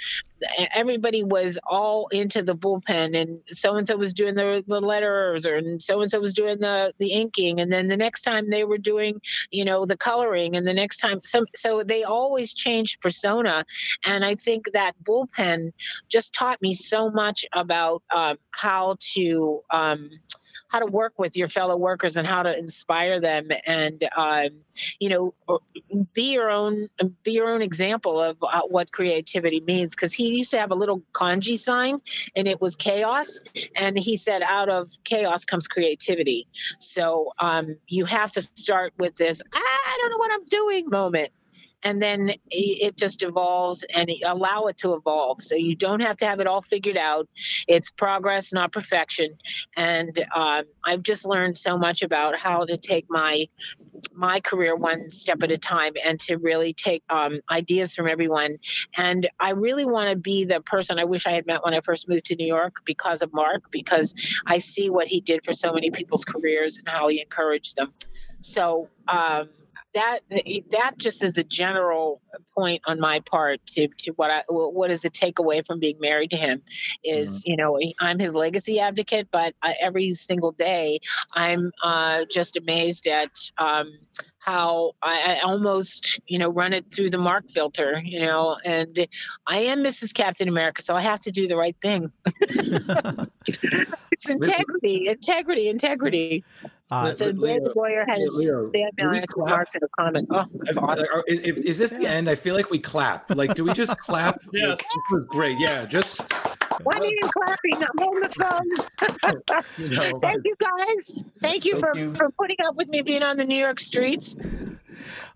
everybody was all into the bullpen and so and so was doing the, the letters or so and so was doing the the inking. And then the next time they were doing you know the coloring and the next time some so they always changed persona. And i think that bullpen just taught me so much about um, how to um, how to work with your fellow workers and how to inspire them and um, you know be your own be your own example of uh, what creativity means. Because he used to have a little kanji sign and it was chaos. And he said out of chaos comes creativity. So um, you have to start with this i don't know what i'm doing moment and then it just evolves and allow it to evolve. So you don't have to have it all figured out. It's progress not perfection. And um, i've just learned so much about how to take my my career one step at a time and to really take um, ideas from everyone. And i really want to be the person i wish i had met when i first moved to new york because of mark because i see what he did for so many people's careers and how he encouraged them. So um, that that just is a general point on my part to to what I what is the takeaway from being married to him is you know I'm his legacy advocate, but I, every single day I'm uh, just amazed at um, how I, I almost you know run it through the mark filter, you know, and I am Mrs. Captain America, so I have to do the right thing. it's integrity, integrity, integrity. Uh, so Leo- David Boyer had his Leo, do Sandman and clap? marks in the comic. Oh, that's awesome. Are- Is, is this the end? I feel like we clap. Like, do we just clap? Yes. This was great. Yeah, just Why are you clapping? I'm on the phone. you. Thank you guys. Thank you for, for putting up with me being on the New York streets.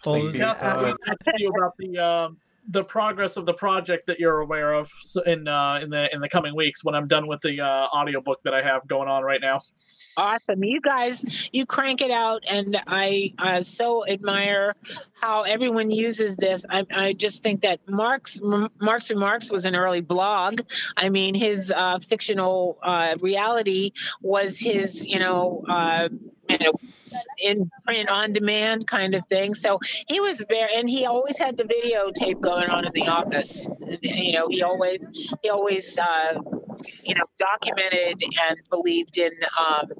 Well, Catherine, we talked to you about the um, the progress of the project that you're aware of in uh, in the in the coming weeks when I'm done with the uh, audiobook that I have going on right now. Awesome. You guys, you crank it out. And I uh, so admire how everyone uses this. I, I just think that Mark's, Mark's Remarks was an early blog. I mean, his uh, fictional uh, reality was his, you know, know, in print on demand kind of thing. So he was very, and he always had the videotape going on in the office. You know, he always, he always, uh, you know, documented and believed in um,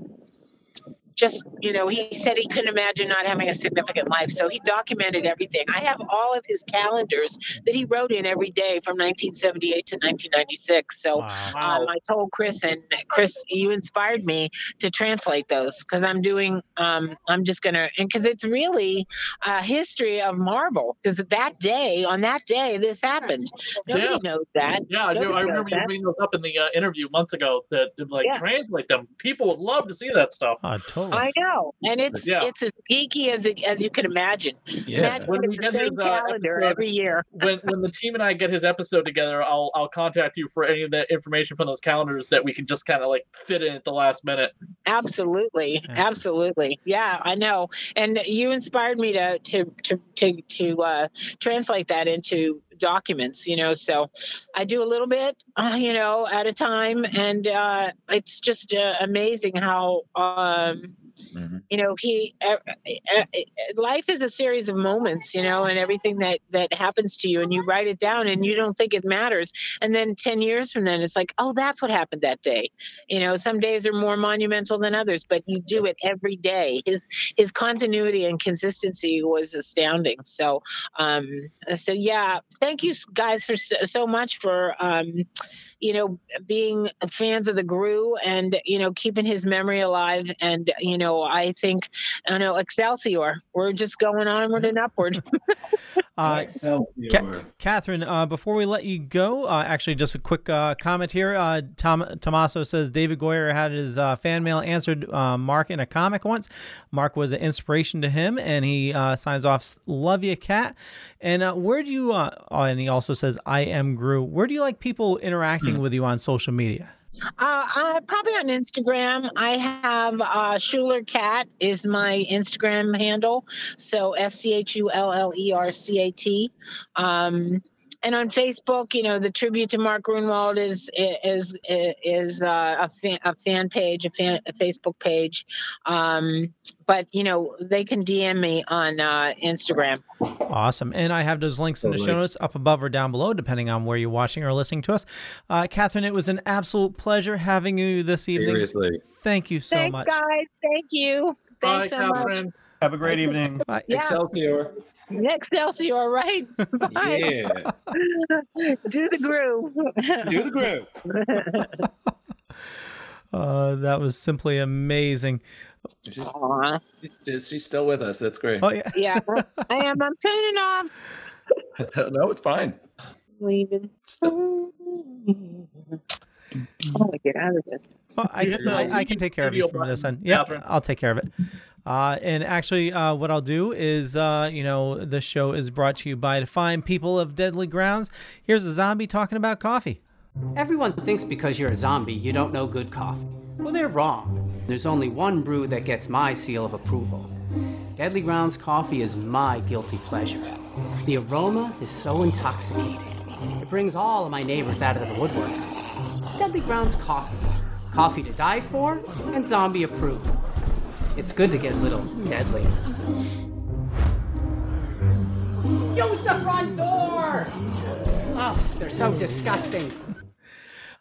just, you know, he said he couldn't imagine not having a significant life. So he documented everything. I have all of his calendars that he wrote in every day from 1978 to 1996. So um, I told Chris, and Chris, you inspired me to translate those because I'm doing, um, I'm just going to, and because it's really a history of Marvel. Because that day, on that day, this happened. Nobody Yes. knows that. Yeah, I, do, Nobody I knows remember you bringing those up in the uh, interview months ago. That to, like Yeah. translate them. People would love to see that stuff. Oh, totally. I know, and it's Yeah. it's as geeky as it, as you can imagine. Imagine When we get his, uh, calendar episode- every year. when when the team and I get his episode together, I'll I'll contact you for any of the information from those calendars that we can just kind of like fit in at the last minute. Absolutely, absolutely. Yeah, I know. And you inspired me to to to to to uh, translate that into documents. You know, so I do a little bit, uh, you know, at a time, and uh, it's just uh, amazing how. Um, you know he uh, uh, uh, life is a series of moments you know and everything that that happens to you and you write it down and you don't think it matters. And then 10 years from then it's like oh that's what happened that day. You know some days are more monumental than others but you do it every day. His his continuity and consistency was astounding. So um so yeah thank you guys for so, so much for um you know being fans of the gru and you know keeping his memory alive and you know i think i know excelsior we're just going onward and upward Uh, Ca- Catherine, uh, before we let you go, uh, actually, just a quick uh, comment here. Uh, Tom Tommaso says David Goyer had his uh, fan mail answered uh, Mark in a comic once. Mark was an inspiration to him, and he uh, signs off, "Love you, Cat." And uh, where do you? Uh, oh, and he also says, "I am Gru." Where do you like people interacting with you on social media? Uh, uh, probably on Instagram. I have uh, Schuller Cat is my Instagram handle. So S C H U L L E R C A T. Um, and on Facebook, you know, the tribute to Mark Gruenwald is is is uh, a fan a fan page, a fan a Facebook page. Um, but you know, they can DM me on uh, Instagram. Awesome. And I have those links in the show notes up above or down below, depending on where you're watching or listening to us. Uh, Catherine, it was an absolute pleasure having you this evening. Seriously. Thank you so Thanks, much. guys. Thank you. Thanks so much. Have a great evening. Bye. Yeah. Excelsior. Excelsior, right? Bye. Yeah. Do the groove. Do the groove. Uh, that was simply amazing. She's, Aw. she's she's still with us. That's great. Oh, yeah. Yeah, I am. I'm turning off. no, it's fine. Leaving. Oh, get out of this. Well, I, can, I, I can take care of you from this end. Yeah, I'll take care of it. Uh, and actually, uh, what I'll do is, uh, you know, the show is brought to you by the fine people of Deadly Grounds. Here's a zombie talking about coffee. Everyone thinks because you're a zombie, you don't know good coffee. Well, they're wrong. There's only one brew that gets my seal of approval. Deadly Grounds coffee is my guilty pleasure. The aroma is so intoxicating. It brings all of my neighbors out of the woodwork. Deadly Grounds coffee. Coffee to die for and zombie approved. It's good to get a little deadly. Use the front door! Oh, they're so disgusting.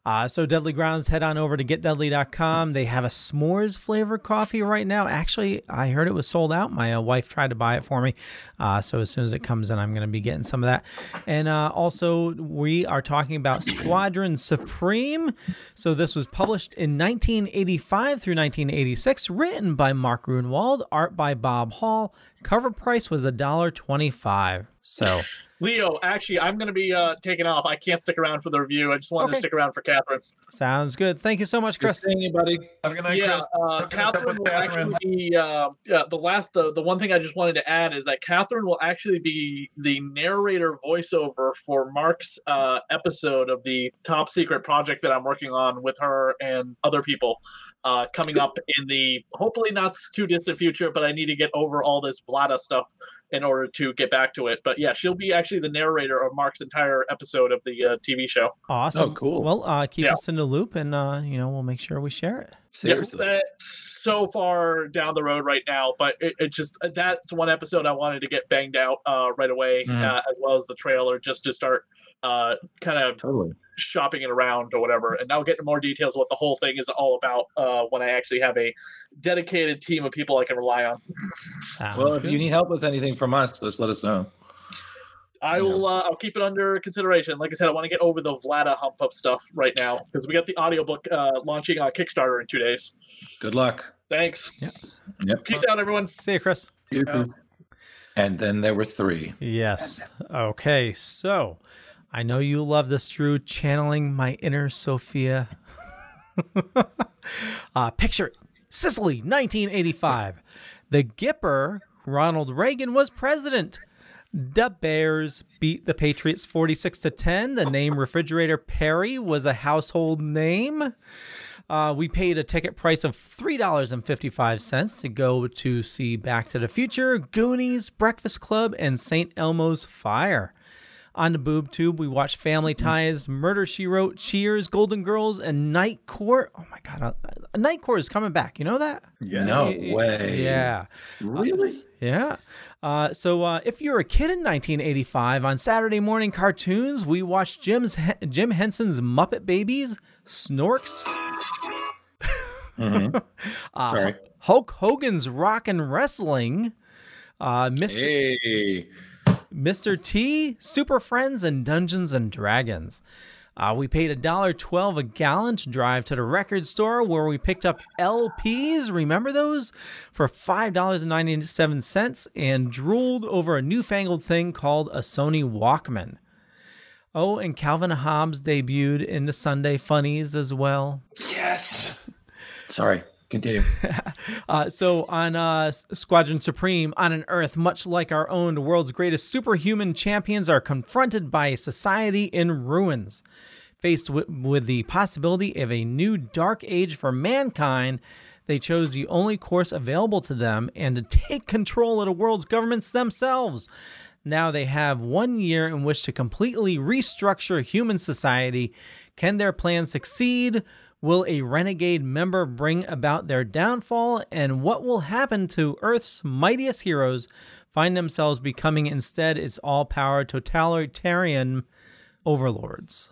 Uh, so Deadly Grounds, head on over to getdeadly.com. They have a s'mores flavor coffee right now. Actually, I heard it was sold out. My uh, wife tried to buy it for me. Uh, so as soon as it comes in, I'm going to be getting some of that. And uh, also, we are talking about Squadron Supreme. So this was published in 1985 through 1986, written by Mark Gruenwald, art by Bob Hall. Cover price was $1.25. So. Leo, actually, I'm going to be uh, taking off. I can't stick around for the review. I just wanted Okay. to stick around for Catherine. Sounds good. Thank you so much, Chris. Good seeing you, buddy. Have a good night, yeah, Chris. uh, Hook us up Catherine will Catherine. actually be uh, yeah, the last. The, the one thing I just wanted to add is that Catherine will actually be the narrator voiceover for Mark's uh, episode of the top secret project that I'm working on with her and other people uh, coming up in the hopefully not too distant future. But I need to get over all this Vlada stuff in order to get back to it. But yeah, she'll be actually the narrator of Mark's entire episode of the uh, TV show. Awesome. Oh, cool. Well, uh, keep Yeah. us in the loop, and uh, you know we'll make sure we share it. Seriously. Yeah, that's so far down the road right now, but it, it just that's one episode I wanted to get banged out uh, right away, Mhm. uh, as well as the trailer, just to start uh, kind of Totally. Shopping it around or whatever. And I'll get into more details of what the whole thing is all about uh, when I actually have a dedicated team of people I can rely on. Well, if you need help with anything from us, just let us know. I will. Uh, I'll keep it under consideration. Like I said, I want to get over the Vlada hump of stuff right now because we got the audiobook uh, launching on Kickstarter in two days. Good luck. Thanks. Yep. Peace out, everyone. See you, Chris. And then there were three. Yes. Okay. So, I know you love this, Drew, channeling my inner Sophia. uh, picture. Sicily, 1985. The Gipper, Ronald Reagan, was president. The Bears beat the Patriots 46 to 10. The name Refrigerator Perry was a household name. Uh, we paid a ticket price of $3.55 to go to see Back to the Future, Goonies, Breakfast Club, and St. Elmo's Fire. On the boob tube, we watched Family Ties, Murder She Wrote, Cheers, Golden Girls, and Night Court. Oh my God, uh, Night Court is coming back. You know that? Yeah. No way. Yeah. Really? Yeah. Uh, so uh, if you're a kid in 1985, on Saturday morning cartoons, we watched Jim's Jim Henson's Muppet Babies, Snorks. Mhm. uh, Sorry. Hulk Hogan's Rock and Wrestling. Uh, Mr. Hey. Mr. T, Super Friends, and Dungeons and Dragons. Uh, we paid $1.12 a gallon to drive to the record store where we picked up LPs. Remember those? For $5.97 and drooled over a newfangled thing called a Sony Walkman. Oh, and Calvin Hobbes debuted in the Sunday Funnies as well. Yes. Sorry. Continue. Uh, so on uh, Squadron Supreme, on an Earth much like our own, the world's greatest superhuman champions are confronted by a society in ruins. Faced wi- with the possibility of a new dark age for mankind, they chose the only course available to them and to take control of the world's governments themselves. Now they have one year in which to completely restructure human society. Can their plan succeed? Will a renegade member bring about their downfall? And what will happen to Earth's mightiest heroes find themselves becoming instead its all power totalitarian overlords?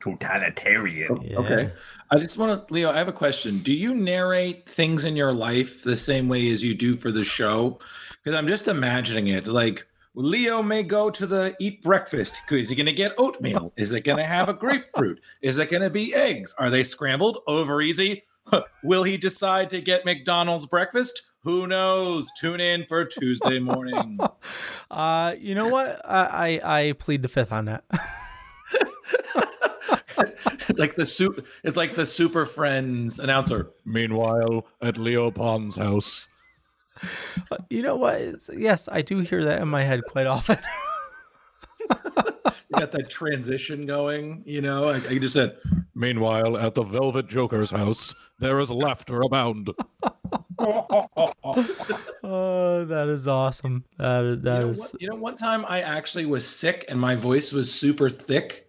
Totalitarian. Oh, okay. I just want to, Leo, I have a question. Do you narrate things in your life the same way as you do for the show? Because I'm just imagining it. Like, Leo may go to the eat breakfast. Is he going to get oatmeal? Is it going to have a grapefruit? Is it going to be eggs? Are they scrambled? Over easy? Will he decide to get McDonald's breakfast? Who knows? Tune in for Tuesday morning. Uh, you know what? I, I, I plead the fifth on that. like the soup. It's like the Super Friends announcer. Meanwhile, at Leo Pond's house. You know what? It's, yes, I do hear that in my head quite often. You got that transition going. You know, I, I just said. Meanwhile, at the Velvet Joker's house, there is laughter abound. oh, that is awesome. That is that you know, is. what- you know, one time I actually was sick and my voice was super thick.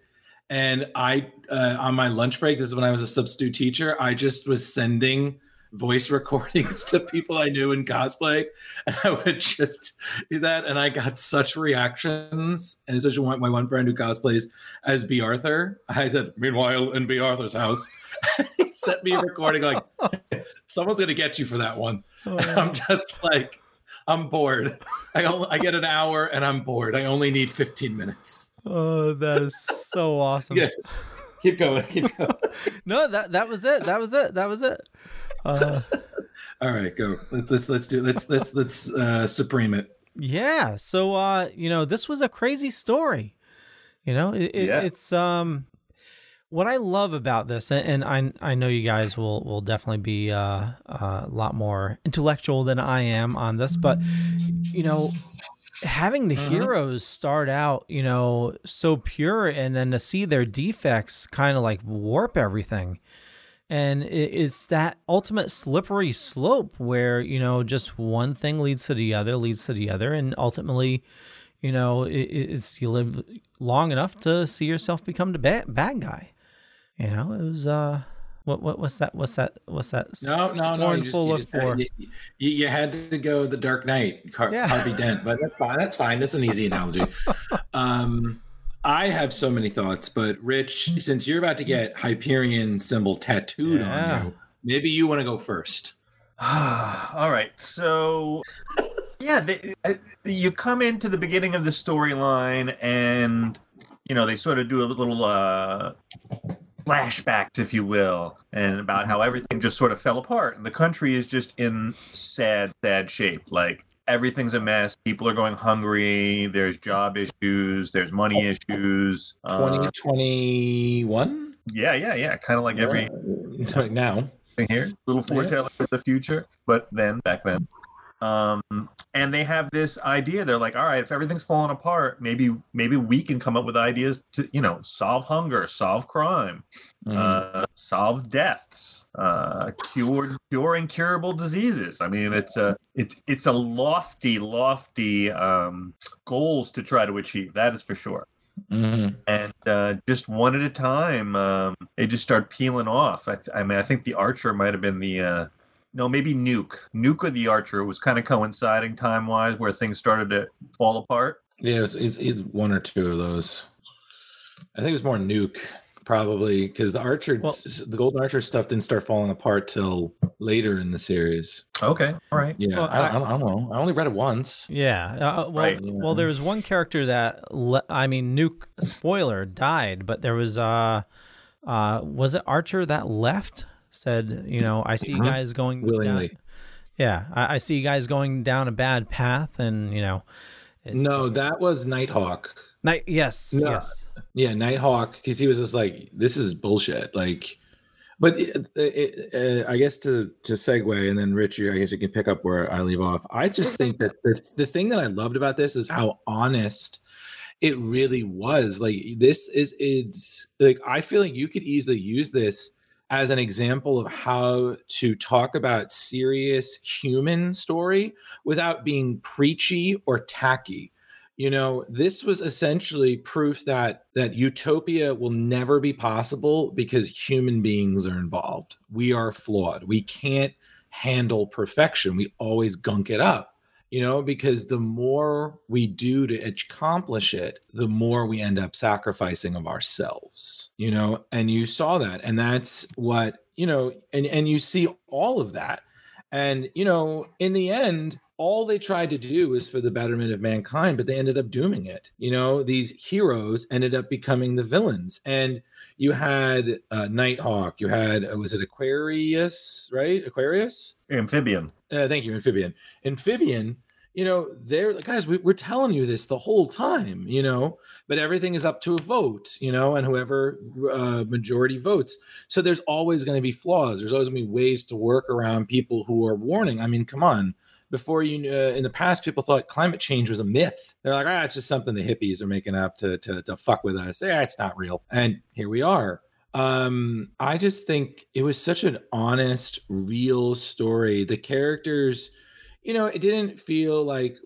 And I, uh, on my lunch break, this is when I was a substitute teacher, I just was sending voice recordings to people I knew in cosplay. And I would just do that. And I got such reactions. And especially one, my one friend who cosplays as Bea Arthur, I said, Meanwhile, in Bea Arthur's house, he sent me a recording like, someone's going to get you for that one. Oh, and I'm just like, I'm bored. I only, I get an hour and I'm bored. I only need 15 minutes. Oh, that is so awesome. Yeah. Keep going. Keep going. no, that that was it. That was it. That was it. Uh, All right, go. Let's let's, let's do let's let's let's uh supreme it. yeah. So, uh, you know, this was a crazy story. You know, it, it, Yeah. it's um, what I love about this, and, and I I know you guys will will definitely be uh, uh, a lot more intellectual than I am on this, but you know, having the heroes start out, you know, so pure and then to see their defects kind of like warp everything. And it's that ultimate slippery slope where, you know, just one thing leads to the other, leads to the other. And ultimately, you know, it's you live long enough to see yourself become the bad, bad guy. You know, it was, uh, what, what, what's that? What's that? What's that? No, no, no. You, just, you, just for? you, you, you had to go the Dark Knight, Car- Yeah. Harvey Dent, but that's fine. That's fine. That's an easy analogy. Um, I have so many thoughts, but Rich, since you're about to get Hyperion symbol tattooed Yeah. on you, maybe you want to go first. All right. So, yeah, they, you come into the beginning of the storyline, and you know they sort of do a little uh, flashbacks, if you will, and about how everything just sort of fell apart, and the country is just in sad, sad shape. Like everything's a mess. People are going hungry. There's job issues. There's money issues. Uh, 2021? yeah, yeah, yeah. Kind of like every now. here, little foretelling of the future, but then back then. Um, and they have this idea. They're like, all right, if everything's falling apart, maybe maybe we can come up with ideas to, you know, solve hunger, solve crime, uh, solve deaths, uh, cure cure incurable diseases. I mean, it's a it's it's a lofty, lofty um, goals to try to achieve. That is for sure Mhm. and uh, just one at a time, um, they just start peeling off. I, th- I mean, I think the Archer might have been the uh, no, maybe Nuke. Nuke or the Archer was kind of coinciding time wise where things started to fall apart. Yeah, it's, it's, it's one or two of those. I think it was more Nuke, probably, because the Archer, the Golden Archer stuff didn't start falling apart till later in the series. Okay, all right. Yeah, Well, I, I- I, don't- I don't know. I only read it once. Yeah. Uh, well, Right. well, there was one character that le- I mean, Nuke spoiler died, but there was uh, uh, was it Archer that left? Said, you know, I see you Mhm. guys going Willingly. Down, yeah, I, I see you guys going down a bad path, and you know, it's, No, that was Nighthawk. Night. Yes. No. Yes. Yeah, Nighthawk, because he was just like, "This is bullshit." Like, but it, it, uh, I guess to to segue, and then Richie, I guess you can pick up where I leave off. I just think that the the thing that I loved about this is how honest it really was. Like, this is it's like I feel like you could easily use this as an example of how to talk about serious human story without being preachy or tacky You know, this was essentially proof that that utopia will never be possible because human beings are involved. We are flawed. We can't handle perfection. We always gunk it up you know, because the more we do to accomplish it, the more we end up sacrificing of ourselves, you know, and you saw that. And that's what, you know, and, and you see all of that. And, you know, in the end, all they tried to do was for the betterment of mankind, but they ended up dooming it. You know, these heroes ended up becoming the villains. And you had uh, Nighthawk, you had, uh, was it Aquarius, right? Aquarius? Amphibian. Uh, thank you, Amphibian. Amphibian, you know, they're guys, we, we're telling you this the whole time, you know, but everything is up to a vote, you know, and whoever uh, majority votes. So there's always going to be flaws. There's always going to be ways to work around people who are warning. I mean, come on. Before you, uh, in the past, people thought climate change was a myth. They're like, ah, it's just something the hippies are making up to to, to fuck with us. Yeah, it's not real. And here we are um i just think it was such an honest real story the characters you know it didn't feel like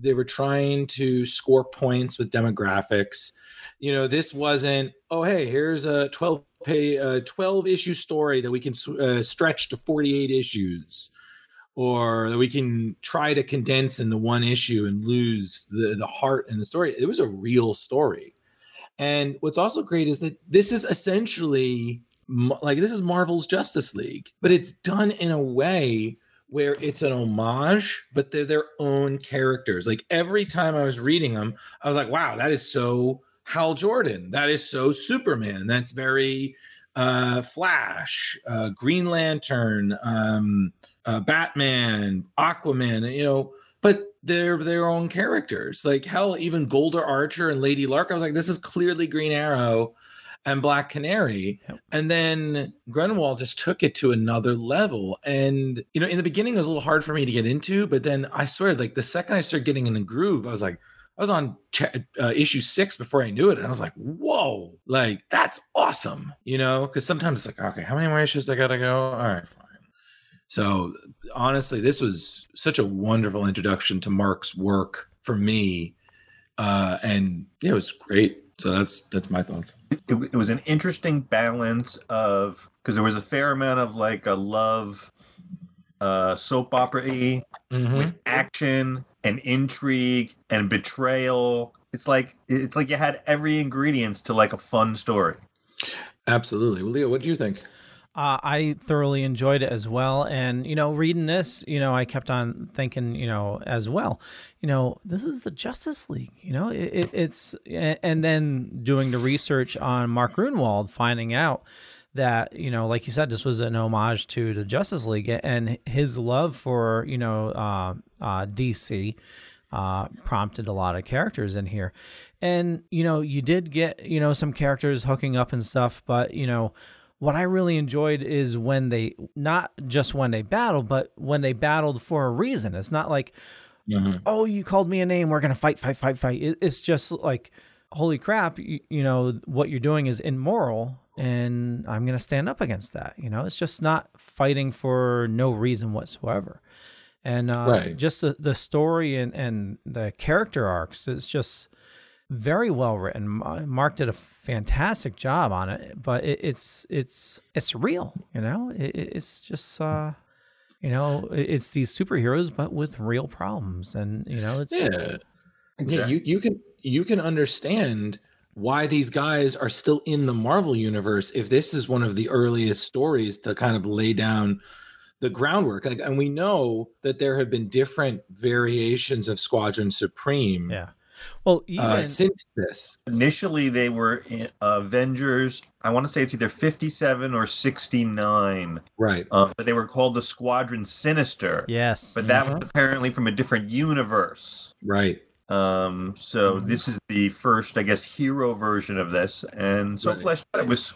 they were trying to score points with demographics you know this wasn't oh hey here's a 12 pay uh, 12 issue story that we can uh, stretch to 48 issues or that we can try to condense into one issue and lose the the heart and the story it was a real story and what's also great is that this is essentially like this is Marvel's Justice League, but it's done in a way where it's an homage, but they're their own characters. Like every time I was reading them, I was like, wow, that is so Hal Jordan. That is so Superman. That's very uh, Flash, uh, Green Lantern, um, uh, Batman, Aquaman, you know, but they're their own characters. Like hell, even Golden Archer and Lady Lark. I was like, this is clearly Green Arrow and Black Canary. Yep. And then Gruenwald just took it to another level. And you know, in the beginning, it was a little hard for me to get into, but then I swear, like the second I started getting in the groove, I was like. I was on ch- uh, issue six before I knew it, and I was like, "Whoa! Like that's awesome!" You know, because sometimes it's like, "Okay, how many more issues I gotta go?" All right, fine. So honestly, this was such a wonderful introduction to Mark's work for me, uh, and yeah, it was great. So that's that's my thoughts. It, it was an interesting balance of because there was a fair amount of like a love uh, soap opera mm-hmm. with action and intrigue and betrayal. It's like it's like you had every ingredients to like a fun story. Absolutely. Well, Leo, what do you think? Uh, I thoroughly enjoyed it as well. And, you know, reading this, you know, I kept on thinking, you know, as well, you know, this is the Justice League, you know, it, it, it's, and then doing the research on Mark Gruenwald, finding out that, you know, like you said, this was an homage to the Justice League and his love for, you know, uh, uh, DC uh, prompted a lot of characters in here. And, you know, you did get, you know, some characters hooking up and stuff, but, you know, what I really enjoyed is when they not just when they battled, but when they battled for a reason. It's not like, mm-hmm. oh, you called me a name, we're gonna fight, fight, fight, fight. It's just like, holy crap, you, you know what you're doing is immoral, and I'm gonna stand up against that. You know, it's just not fighting for no reason whatsoever. And uh, right. just the, the story and, and the character arcs, it's just very well written. Mark did a fantastic job on it, but it, it's it's it's real, you know. It, it's just uh, you know, it's these superheroes, but with real problems, and you know, it's yeah, yeah. You you can you can understand why these guys are still in the Marvel universe if this is one of the earliest stories to kind of lay down the groundwork. And we know that there have been different variations of Squadron Supreme. Yeah well, uh, even uh, since this, initially they were Avengers. I want to say it's either fifty-seven or sixty-nine. Right. Uh, but they were called the Squadron Sinister. Yes. But that mm-hmm. was apparently from a different universe. Right. Um, so mm-hmm. this is the first, I guess, hero version of this, and so right. fleshed out. It was,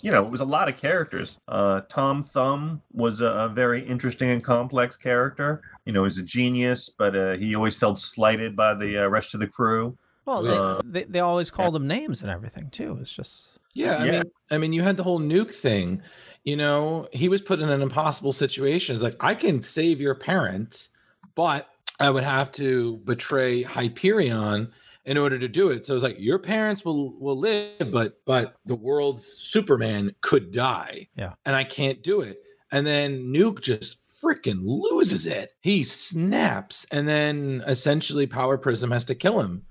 you know, it was a lot of characters. Uh, Tom Thumb was a, a, very interesting and complex character. You know, he's a genius, but uh, he always felt slighted by the uh, rest of the crew. Well, they, uh, they, they always called him names and everything too. It's just yeah. I yeah. mean, I mean, you had the whole nuke thing. You know, he was put in an impossible situation. It's like I can save your parents, but I would have to betray Hyperion in order to do it. So it's like your parents will will live, but but the world's Superman could die. Yeah. And I can't do it. And then Nuke just freaking loses it. He snaps and then essentially Power Prism has to kill him.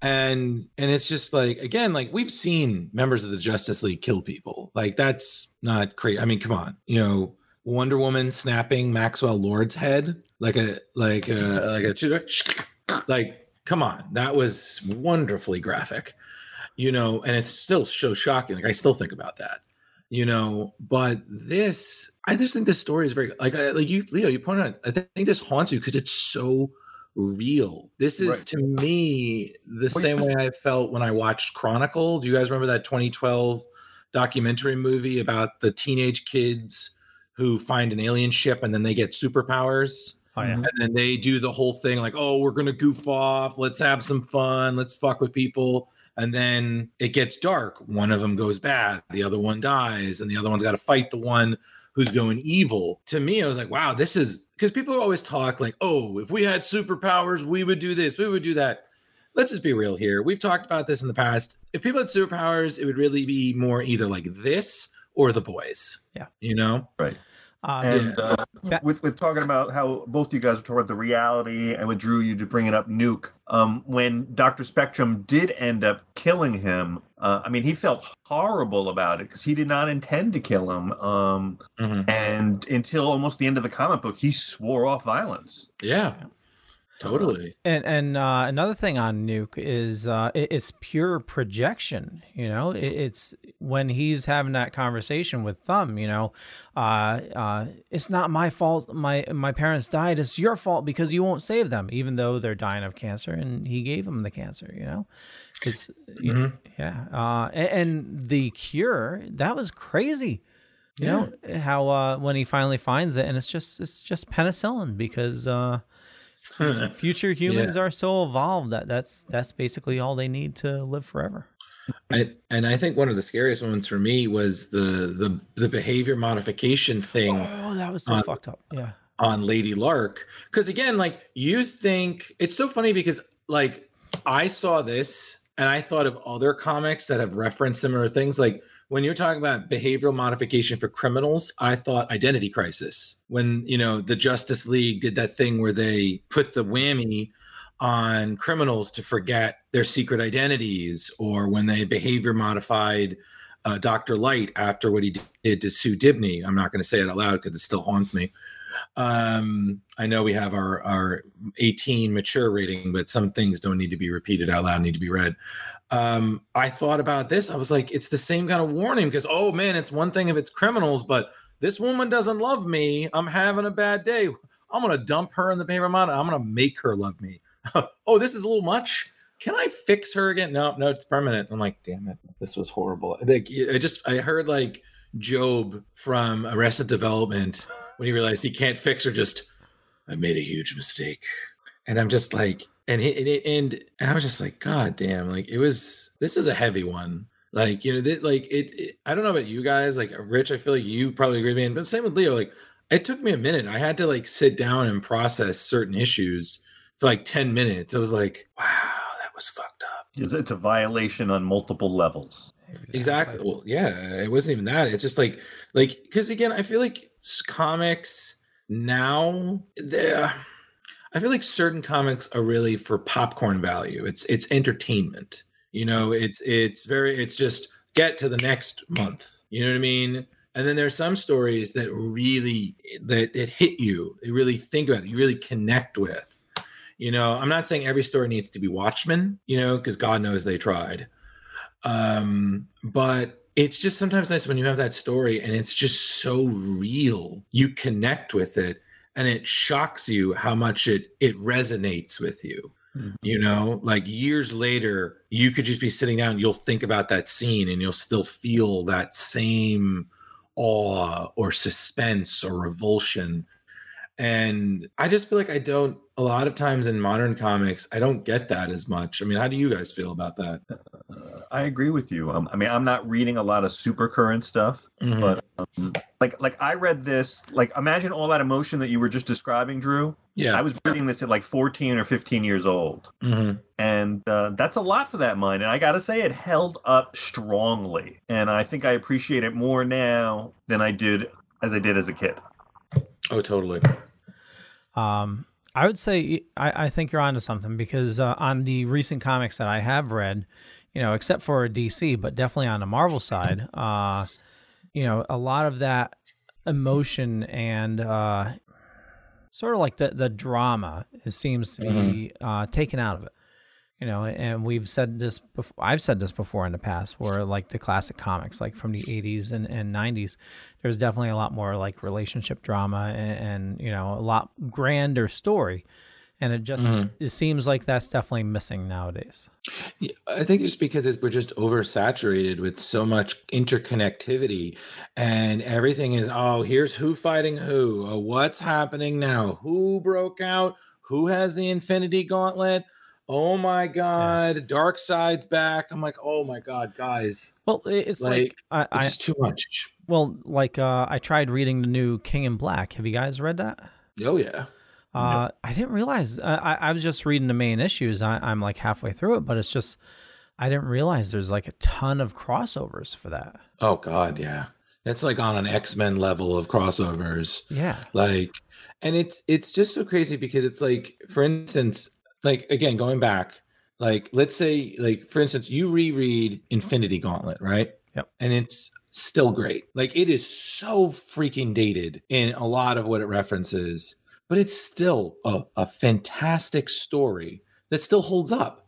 And and it's just like again, like we've seen members of the Justice League kill people. Like that's not crazy. I mean, come on, you know, Wonder Woman snapping Maxwell Lord's head like a like a like a like come on, that was wonderfully graphic, you know, and it's still so shocking. Like I still think about that, you know. But this, I just think this story is very like I, like you, Leo. You point out. I think this haunts you because it's so real. This is Right. to me the same way I felt when I watched Chronicle. Do you guys remember that 2012 documentary movie about the teenage kids who find an alien ship and then they get superpowers? Oh yeah. and then they do the whole thing like oh we're gonna goof off. Let's have some fun. Let's fuck with people. And then it gets dark. One of them goes bad. The other one dies. And the other one's got to fight the one who's going evil. To me i was like wow this is because people always talk like oh if we had superpowers we would do this we would do that. Let's just be real here. We've talked about this in the past. If people had superpowers it would really be more either like this or the boys. Yeah. you know? Right Uh, and yeah. uh, with with talking about how both you guys were toward the reality and with drew you to bringing up Nuke, um, when Doctor Spectrum did end up killing him, uh, I mean, he felt horrible about it because he did not intend to kill him. Um, Mm-hmm. And until almost the end of the comic book, he swore off violence. yeah totally And and uh, another thing on Nuke is uh, it, it's pure projection. You know, it, it's when he's having that conversation with Thumb. You know, uh, uh, it's not my fault. My my parents died. It's your fault because you won't save them, even though they're dying of cancer, and he gave them the cancer. You know, it's you- Mhm. yeah. Uh, and, and the cure that was crazy. You know how uh, when he finally finds it, and it's just it's just penicillin because. Uh, future humans are so evolved that that's that's basically all they need to live forever. I, and I think one of the scariest ones for me was the the the behavior modification thing Oh, that was so on- fucked up. Yeah. on Lady Lark. Because again, like you think it's so funny because like I saw this and I thought of other comics that have referenced similar things. Like when you're talking about behavioral modification for criminals, I thought Identity Crisis. When you know the Justice League did that thing where they put the whammy on criminals to forget their secret identities, or when they behavior modified uh, Dr. Light after what he did to Sue Dibney. I'm not going to say it out loud because it still haunts me. Um, I know we have our our 18 mature rating, but some things don't need to be repeated out loud, need to be read. Um, I thought about this. I was like, it's the same kind of warning because oh man, it's one thing if it's criminals, but this woman doesn't love me. I'm having a bad day. I'm gonna dump her in the paper mod. I'm gonna make her love me. oh, this is a little much. Can I fix her again? No, no, it's permanent. I'm like, damn it, this was horrible. Like, I just I heard like Gob from Arrested Development when he realized he can't fix her. Just I made a huge mistake, and I'm just like, and he, and, and I was just like, God damn, like it was. This is a heavy one. Like you know, th- like it, it. I don't know about you guys. Like Rich, I feel like you probably agree with me. But same with Leo. Like it took me a minute. I had to like sit down and process certain issues for like ten minutes. I was like, wow, that was fucked up. It's, it's a violation on multiple levels. Exactly. Well, yeah, it wasn't even that. It's just like, like, because again, I feel like comics now, they're- I feel like certain comics are really for popcorn value. It's it's entertainment. You know, it's it's very it's just get to the next month. You know what I mean? And then there's some stories that really that it hit you. You really think about it. You really connect with. You know, I'm not saying every story needs to be Watchmen. You know, because God knows they tried um but it's just sometimes nice when you have that story and it's just so real. You connect with it and it shocks you how much it it resonates with you you know? Like years later you could just be sitting down you'll think about that scene and you'll still feel that same awe or suspense or revulsion. And I just feel like I don't a lot of times in modern comics, I don't get that as much. I mean, how do you guys feel about that? Uh, I agree with you. Um, I mean, I'm not reading a lot of super current stuff, Mhm. but um, like like I read this. Like, imagine all that emotion that you were just describing, Drew. Yeah. I was reading this at like 14 or 15 years old, Mhm. and uh, that's a lot for that mind. And I gotta say, it held up strongly, and I think I appreciate it more now than I did as I did as a kid. Oh, totally. Um, I would say I, I think you're onto something because uh, on the recent comics that I have read, you know, except for DC, but definitely on the Marvel side, uh, you know, a lot of that emotion and uh, sort of like the the drama it seems to be uh, taken out of it. You know, and we've said this before. I've said this before in the past, where like the classic comics, like from the '80s and, and '90s, there's definitely a lot more like relationship drama and, and you know a lot grander story, and it just Mhm. it seems like that's definitely missing nowadays. Yeah, I think it's because it, we're just oversaturated with so much interconnectivity, and everything is oh, here's who fighting who, oh, what's happening now, who broke out, who has the Infinity Gauntlet. Oh my God, Darkseid's back. I'm like, oh my God, guys. Well, it's like, I, I, it's too much. Well, like uh, I tried reading the new King in Black. Have you guys read that? Oh yeah. Uh, I didn't realize. Uh, I, I was just reading the main issues. I, I'm like halfway through it, but it's just I didn't realize there's like a ton of crossovers for that. Oh God, yeah. That's like on an X-Men level of crossovers. Yeah. Like and it's it's just so crazy because it's like for instance, like again going back, like let's say like for instance, you reread Infinity Gauntlet, right? Yep. And it's still great. Like it is so freaking dated in a lot of what it references, but it's still a, a fantastic story that still holds up.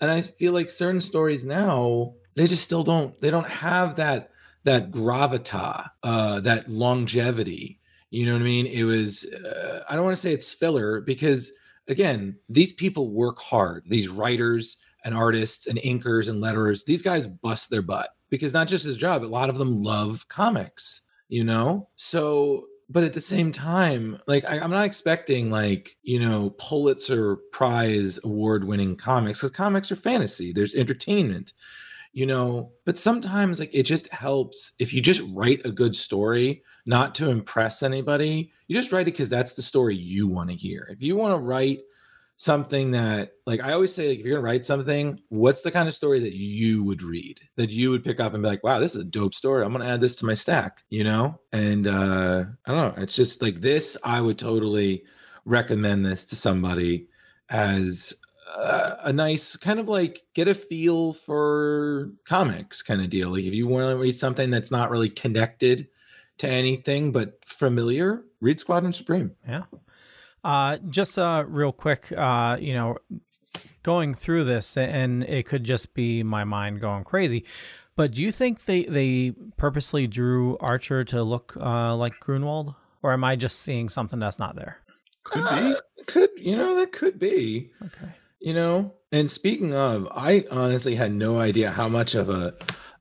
And I feel like certain stories now, they just still don't they don't have that that gravita, uh, that longevity. You know what I mean? It was uh, I don't want to say it's filler because again, these people work hard. These writers and artists and inkers and letterers, these guys bust their butt because not just his job, a lot of them love comics, you know? So, but at the same time, like I, I'm not expecting like, you know, Pulitzer Prize award winning comics because comics are fantasy, there's entertainment, you know, but sometimes like it just helps if you just write a good story, not to impress anybody. You just write it because that's the story you want to hear. If you want to write something that like I always say, like if you're gonna write something, what's the kind of story that you would read, that you would pick up and be like, wow, this is a dope story. I'm gonna add this to my stack, you know? And uh I don't know, it's just like this, I would totally recommend this to somebody as uh, a nice kind of like get a feel for comics kind of deal. Like if you want to read something that's not really connected to anything but familiar, read Squadron Supreme. Yeah. Uh, just uh, real quick, uh, you know, going through this, and it could just be my mind going crazy. But do you think they they purposely drew Archer to look uh, like Gruenwald, or am I just seeing something that's not there? Could be. Could you know that could be. Okay. You know, and speaking of, I honestly had no idea how much of a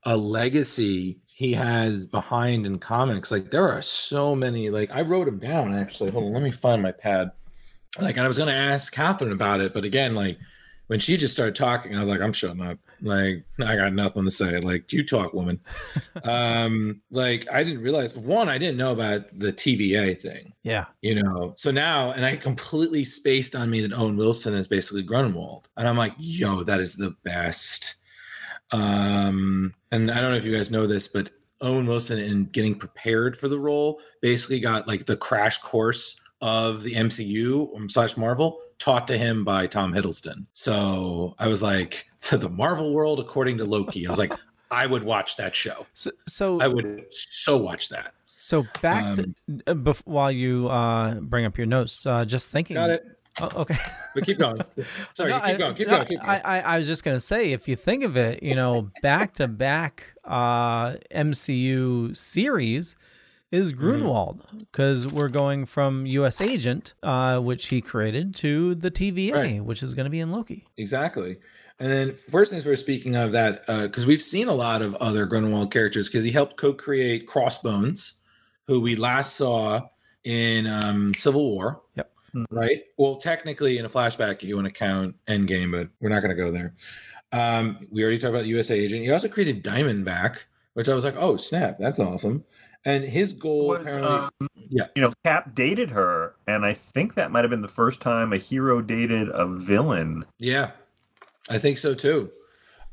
a legacy he has behind in comics. Like there are so many. Like I wrote them down actually. Hold on, let me find my pad. Like I was gonna ask Catherine about it, but again, like when she just started talking, I was like, I'm shutting up. Like I got nothing to say. Like you talk, woman. um, like I didn't realize one, I didn't know about the TVA thing Yeah. you know so now and i completely spaced on me that owen wilson is basically gruenwald and i'm like yo that is the best um and i don't know if you guys know this but owen wilson in getting prepared for the role basically got like the crash course of the mcu um, slash marvel taught to him by tom hiddleston so i was like the marvel world according to loki i was like i would watch that show so, so i would so watch that So back Um, to uh, bef- while you uh, bring up your notes, uh, just thinking. Got it. Oh, okay. but keep going sorry No, keep I- going keep no, going keep going I, I, I was just gonna say, if you think of it, you know, back to back uh, MCU series is Mm-hmm. Gruenwald because we're going from U.S. Agent, uh, which he created, to the TVA, Right. which is going to be in Loki. Exactly. And then first things we're speaking of that because we've seen a lot of other Gruenwald characters because he helped co-create Crossbones, who we last saw in um, Civil War. Yep. Right. Well, technically, in a flashback, if you want to count Endgame, but we're not going to go there. Um, we already talked about USA Agent. He also created Diamondback, which I was like, oh snap, that's awesome. And his goal Was, apparently, um, yeah, you know, Cap dated her, and I think that might have been the first time a hero dated a villain. Yeah, I think so too.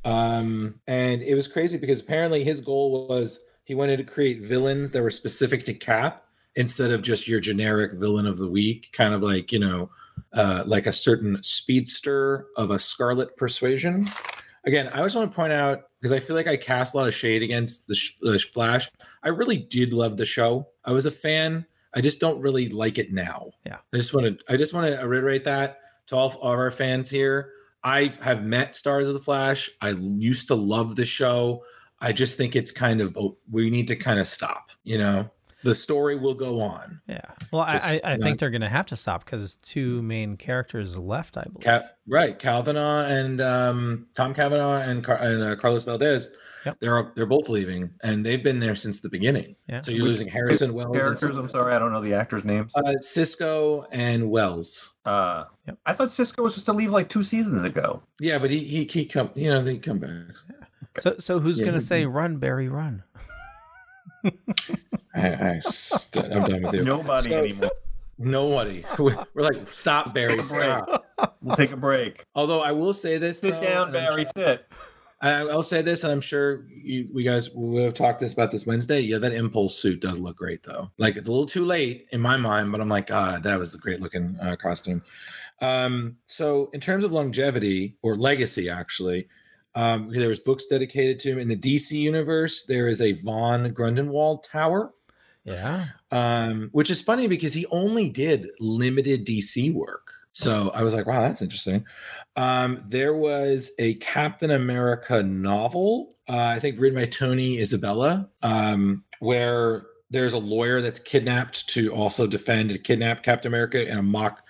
Um, and it was crazy because apparently his goal was he wanted to create villains that were specific to Cap instead of just your generic villain of the week, kind of like, you know, uh, like a certain speedster of a scarlet persuasion. Again, I just want to point out because I feel like I cast a lot of shade against the, Sh- the Flash. I really did love the show. I was a fan. I just don't really like it now. Yeah. I just want to I just want to reiterate that to all of our fans here. I have met stars of the Flash. I used to love the show. I just think it's kind of oh, we need to kind of stop. You know, the story will go on. Yeah. Well, I, Just I, I not- think they're going to have to stop because two main characters left, I believe. Cal- right, Calvinaugh and um, Tom Cavanagh and, Car- and uh, Carlos Valdez. They're they're both leaving, and they've been there since the beginning. Yeah. So you're Which- losing Harrison Wells. and Characters, I'm sorry, I don't know the actors' names. Uh, Cisco and Wells. Uh, I thought Cisco was supposed to leave like two seasons ago. Yeah, but he he, he come you know they come back. So, so who's Yeah, going to he- say "Run, Barry, run"? I, I st- I'm done with you. Nobody So- anymore. Nobody. We're like, stop, Barry, stop. We'll take a break. Although I will say this, Sit though, down, and I'm Barry. Sit. I, I'll say this, and I'm sure you, we guys will have talked this about this Wednesday. Yeah, that impulse suit does look great, though. Like it's a little too late in my mind, but I'm like, God, that was a great looking uh, costume. Um, so in terms of longevity or legacy, actually, um, there was books dedicated to him in the DC universe. There is a Von Grundenwald Tower, Yeah. um, which is funny because he only did limited DC work. So I was like, wow, that's interesting. Um, there was a Captain America novel, uh, I think written by Tony Isabella, um, where there's a lawyer that's kidnapped to also defend and kidnap Captain America in a mock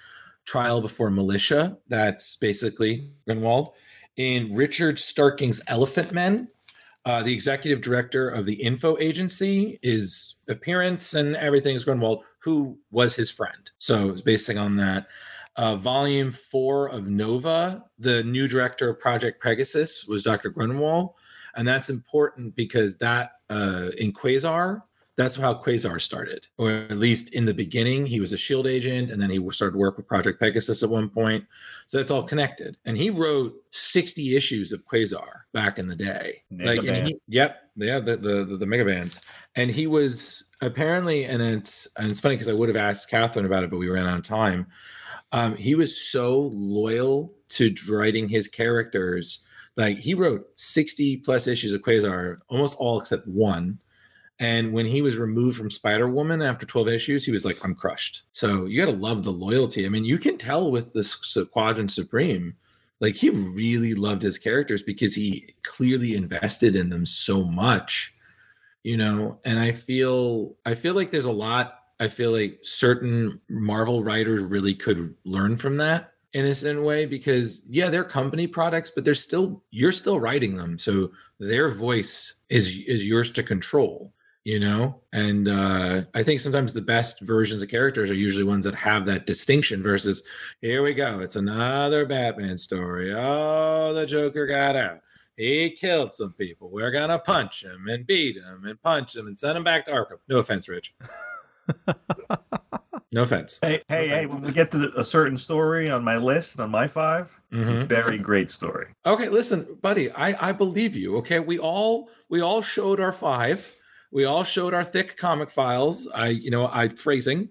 trial before militia. That's basically Gruenwald. In Richard Starkings' Elephant Men, uh, the executive director of the info agency, his appearance and everything is Gruenwald, who was his friend. So it's basing on that. Uh, volume four of Nova, the new director of Project Pegasus was Dr. Grunwald. And that's important because that uh, in Quasar, that's how Quasar started, or at least in the beginning, he was a shield agent, and then he started work with Project Pegasus at one point. So that's all connected. And he wrote 60 issues of Quasar back in the day. Mega and he, yep, yeah, the, the the the mega bands. And he was apparently, and it's and it's funny because I would have asked Catherine about it, but we ran out of time. Um, he was so loyal to writing his characters. Like he wrote 60 plus issues of Quasar, almost all except one. And when he was removed from Spider Woman after 12 issues, he was like, I'm crushed. So you got to love the loyalty. I mean, you can tell with the S- Quadrant Supreme, like he really loved his characters because he clearly invested in them so much, you know. And I feel, I feel like there's a lot. I feel like certain Marvel writers really could learn from that in a certain way because yeah, they're company products, but they're still you're still writing them, so their voice is is yours to control you know and uh i think sometimes the best versions of characters are usually ones that have that distinction versus here we go it's another batman story oh the joker got out he killed some people we're gonna punch him and beat him and punch him and send him back to arkham no offense rich no offense Hey, hey, hey! When we get to the, a certain story on my list, on my 5 it's a Mhm. very great story. Okay, listen, buddy, I I believe you. Okay, we all we all showed our five. We all showed our thick comic files. I you know I phrasing,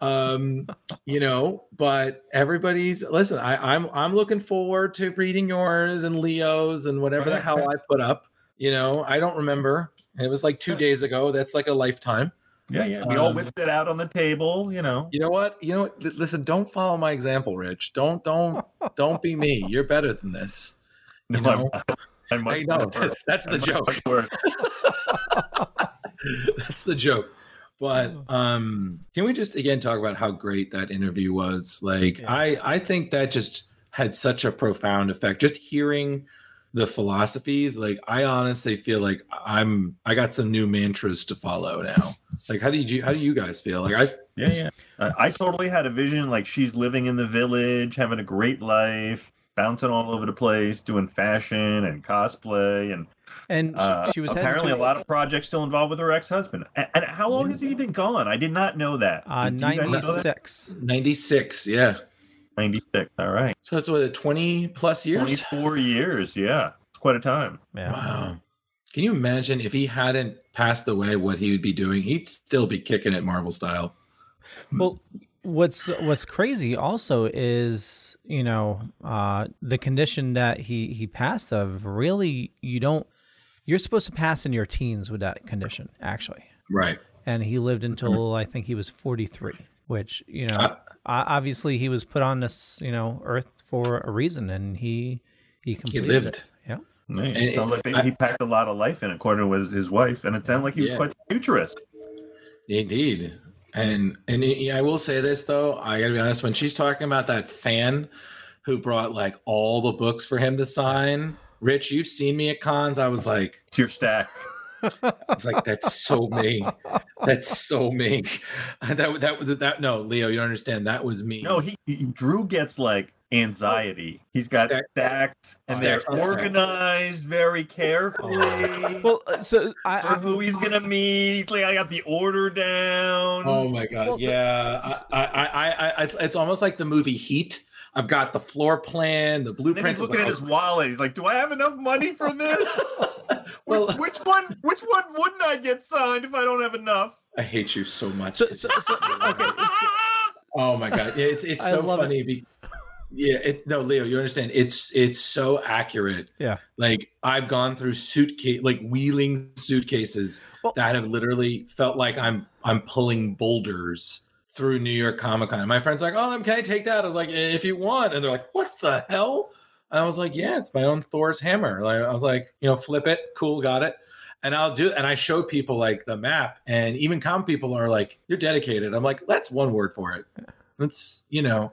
um, you know, but everybody's listen. I I'm I'm looking forward to reading yours and Leo's and whatever the hell I put up. You know, I don't remember. It was like two days ago. That's like a lifetime. Yeah, yeah. We all Um, whipped it out on the table, you know. You know what? You know what? Listen, don't follow my example, Rich. Don't don't don't be me. You're better than this. You No, know. I know. That's the I'm joke. worse. That's the joke. But um can we just again talk about how great that interview was? Like I I think that just had such a profound effect. Just hearing the philosophies, like I honestly feel like I'm I got some new mantras to follow now. Like, how do you how do you guys feel? Like, I Yeah, yeah. Uh, I totally had a vision like she's living in the village, having a great life, bouncing all over the place, doing fashion and cosplay, and And she, uh, she was heading apparently to- a lot of projects still involved with her ex-husband. And, and how long has he been gone? I did not know that. Uh, Do you guys know that? 96. 96, yeah. 96. All right. So it's what, 20 plus years? 24 years. Yeah. It's quite a time. Yeah. Wow. Can you imagine if he hadn't passed away, what he would be doing? He'd still be kicking it Marvel style. Well, what's what's crazy also is you know uh, the condition that he he passed of. Really, you don't. You're supposed to pass in your teens with that condition, actually. Right. And he lived until I think he was 43, which you know, Uh, obviously he was put on this you know earth for a reason, and he he completed he lived. It. Yeah. Yeah, it And sounds it- like they, he packed a lot of life in, according to his, his wife, and it sounded like he was Yeah. quite futurist. Indeed. And and I will say this though, I gotta be honest, when she's talking about that fan who brought like all the books for him to sign, Rich, you've seen me at cons. I was like, Your stack. It's like that's so me. That's so me. That that was that. No, Leo, you don't understand. That was me. No, he, he- Drew gets like anxiety. He's got Stack- stacks, and they're stacks on stacks. organized very carefully. Well, uh, so I, for who he's gonna meet. He's like, I got the order down. Oh my god, yeah. I, I, I, I, it's, it's almost like the movie Heat. I've got the floor plan, the And blueprint. he's looking at his wallet. He's like, "Do I have enough money for this? well, which, which one? Which one wouldn't I get signed if I don't have enough?" I hate you so much. So, so, so okay. So, Oh my god, yeah, it's it's so love it. funny. Be, yeah, it, no, Leo, you understand? It's it's so accurate. Yeah. Like I've gone through suitcase, like wheeling suitcases that have literally felt like I'm I'm pulling boulders through New York Comic Con. My friends like, oh, can I take that? I was like, if you want, and they're like, what the hell? And I was like, yeah, it's my own Thor's hammer. Like I was like, you know, flip it, cool, got it. And I'll do, and I show people like the map, and even com people are like, "You're dedicated." I'm like, "That's one word for it." It's you know,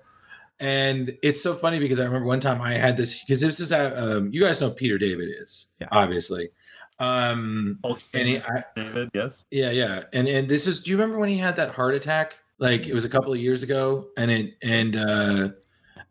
and it's so funny because I remember one time I had this because this is at, um, you guys know Peter David is, Yeah. obviously. Um, and he, I, David, yes. yeah, yeah, and and this is. Do you remember when he had that heart attack? Like it was a couple of years ago, and it and uh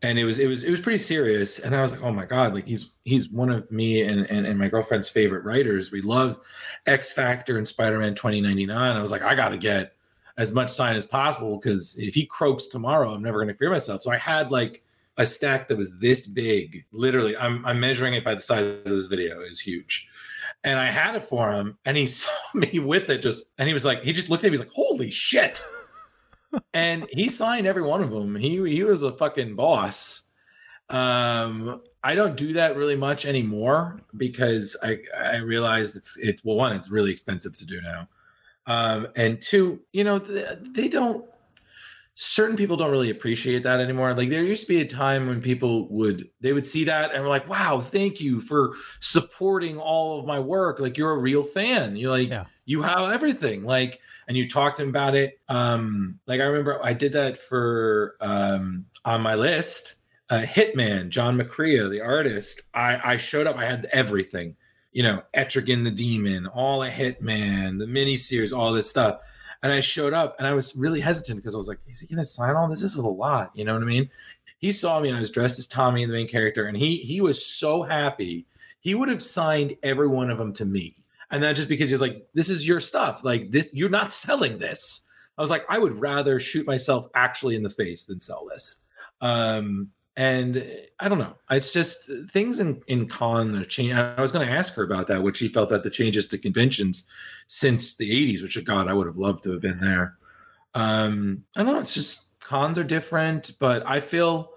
and it was it was it was pretty serious. And I was like, oh my god, like he's he's one of me and and, and my girlfriend's favorite writers. We love X Factor and Spider Man twenty ninety nine. I was like, I got to get as much sign as possible because if he croaks tomorrow, I'm never going to fear myself. So I had like a stack that was this big. Literally, I'm I'm measuring it by the size of this video. It was huge. And I had it for him, and he saw me with it just, and he was like, he just looked at me, he's like, holy shit. And he signed every one of them. He he was a fucking boss. Um, I don't do that really much anymore because I I realized it's it's well one it's really expensive to do now, um, and two you know th- they don't certain people don't really appreciate that anymore. Like there used to be a time when people would they would see that and were like, "Wow, thank you for supporting all of my work. Like you're a real fan. You're like you have everything." Like and you talked about it. Um like I remember I did that for um on my list. Uh, Hitman, John McCrea, the artist. I I showed up. I had everything. You know, Etrigan the Demon, all of Hitman, the miniseries, all this stuff. And I showed up and I was really hesitant because I was like, is he to sign all this? This is a lot. You know what I mean? He saw me and I was dressed as Tommy, the main character, and he he was so happy. He would have signed every one of them to me. And then just because he was like, this is your stuff. Like this, you're not selling this. I was like, I would rather shoot myself actually in the face than sell this. Um, and I don't know. It's just things in in con are changing. I was going to ask her about that, what she felt about the changes to conventions since the '80s. Which, God, I would have loved to have been there. Um, I don't know. It's just cons are different, but I feel,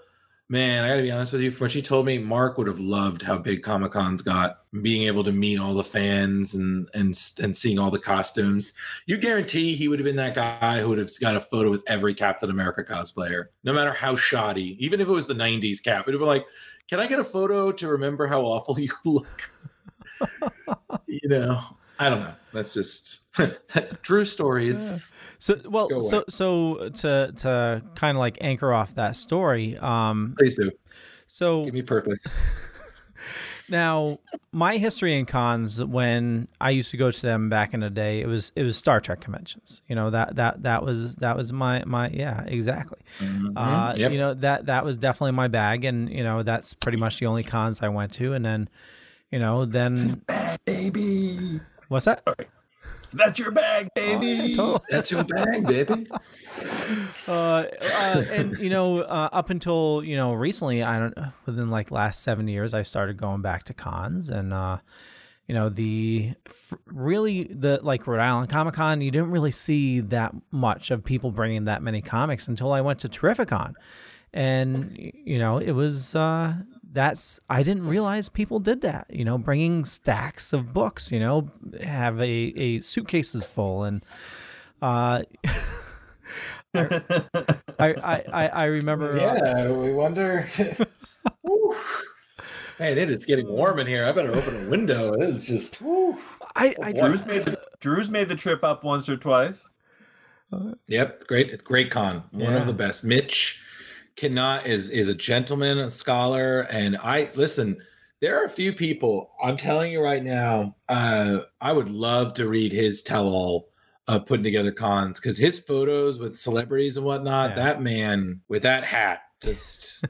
man, I got to be honest with you. From what she told me, Mark would have loved how big Comic Cons got, being able to meet all the fans and and and seeing all the costumes. You guarantee he would have been that guy who would have got a photo with every Captain America cosplayer, no matter how shoddy. Even if it was the '90s Cap, it'd be like, "Can I get a photo to remember how awful you look?" you know, I don't know. That's just true stories. So well, Go away. so so to to kind of like anchor off that story. Um, Please do. So give me purpose. Now, my history in cons when I used to go to them back in the day, it was it was Star Trek conventions. You know that that that was that was my my yeah exactly. Uh, Yep. You know that that was definitely my bag, and you know that's pretty much the only cons I went to. And then, you know, then baby. what's that? That's your bag, baby. That's your bag, baby. uh, uh, and you know, uh, up until you know recently, I don't within like last seven years, I started going back to cons, and uh, you know, the really the like Rhode Island Comic Con, you didn't really see that much of people bringing that many comics until I went to Terrificon, and you know, it was uh, that's I didn't realize people did that. You know, bringing stacks of books. You know, have a a suitcases full and. Uh, I, I, I, I remember. uh, Yeah, we wonder. Whew. Man, it is getting warm in here. I better open a window. It is just. whew. I, I Drew's made the Drew's made the trip up once or twice. Yep, great. It's great con. One Yeah. of the best. Mitch cannot is is a gentleman, a scholar, and I listen. There are a few people. I'm telling you right now. Uh, I would love to read his tell-all of putting together cons because his photos with celebrities and whatnot. That man with that hat, just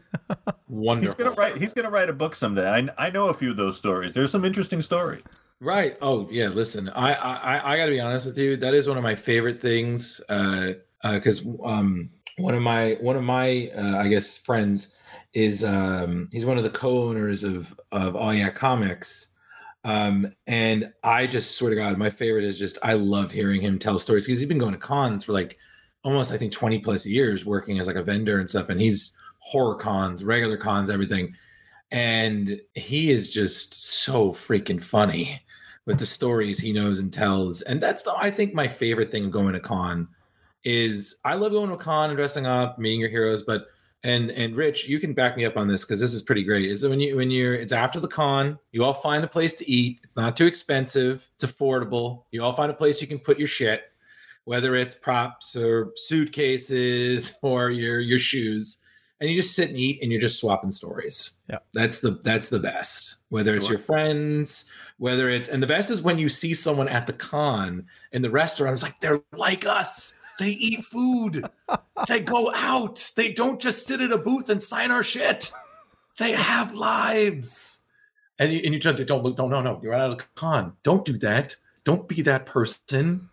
wonderful. He's gonna write. He's gonna write a book someday. I I know a few of those stories. There's some interesting stories. Right. Oh yeah. Listen, I I I got to be honest with you. That is one of my favorite things. Uh uh, because um, one of my one of my uh, I guess friends is um he's one of the co-owners of of All Yeah Comics. Um, and I just swear to God, my favorite is just I love hearing him tell stories because he's been going to cons for like almost I think 20 plus years working as like a vendor and stuff. And he's horror cons, regular cons, everything. And he is just so freaking funny with the stories he knows and tells. And that's the I think my favorite thing of going to con is I love going to a con and dressing up, meeting your heroes, but and and Rich, you can back me up on this because this is pretty great. Is that when you when you're it's after the con, you all find a place to eat. It's not too expensive. It's affordable. You all find a place you can put your shit, whether it's props or suitcases or your your shoes, and you just sit and eat and you're just swapping stories. Yeah, that's the that's the best. Whether it's Sure. your friends, whether it's and the best is when you see someone at the con in the restaurant. It's like they're like us. They eat food. they go out. They don't just sit at a booth and sign our shit. They have lives. And you, and you to don't look, don't, no, no, you're out of the con. Don't do that. Don't be that person.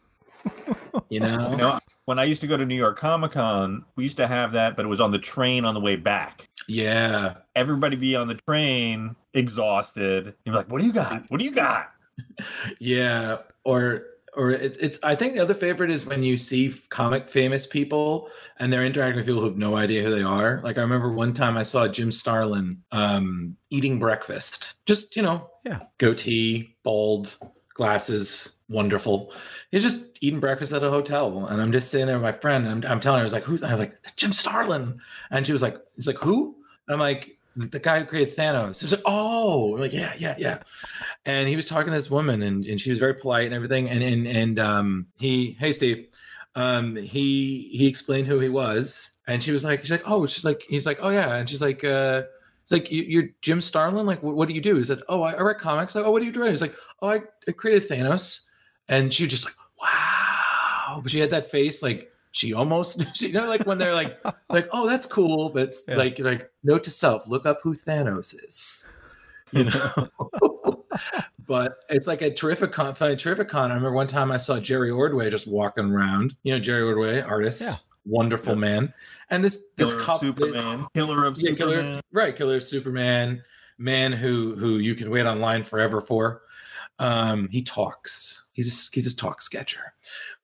You know? You know, when I used to go to New York Comic Con, we used to have that, but it was on the train on the way back. Yeah. Everybody be on the train, exhausted. You're like, what do you got? What do you got? Yeah, or or it's it's. I think the other favorite is when you see comic famous people and they're interacting with people who have no idea who they are. Like I remember one time I saw Jim Starlin um, eating breakfast. Just you know, yeah, goatee, bald, glasses, wonderful. He's just eating breakfast at a hotel, and I'm just sitting there with my friend. And I'm, I'm telling her, I was like, "Who's?" I'm like, Jim Starlin," and she was like, "He's like who?" And I'm like, "The guy who created Thanos." She's like, "Oh," like, "Yeah, yeah, yeah." and he was talking to this woman and, and she was very polite and everything and and and um he hey steve um he he explained who he was and she was like she's like oh she's like he's like oh yeah and she's like uh it's like you, you're Jim Starlin. Like, what, what do you do? He said, "Oh, I, I write comics." Like, "Oh, what do you do?" He's like, "Oh, I, I created Thanos," and she was just like, "Wow!" But she had that face, like she almost, you know, like when they're like, like, "Oh, that's cool," but it's Yeah. like, like, note to self: look up who Thanos is. You know. but it's like a Terrificon. A Terrificon. I remember one time I saw Jerry Ordway just walking around. You know, Jerry Ordway, artist, Yeah. wonderful man. And this this Killer of couple, Superman, killer of yeah, killer- Superman. right? Killer of Superman, man who who you can wait online forever for. Um, he talks. He's a, he's a talk sketcher,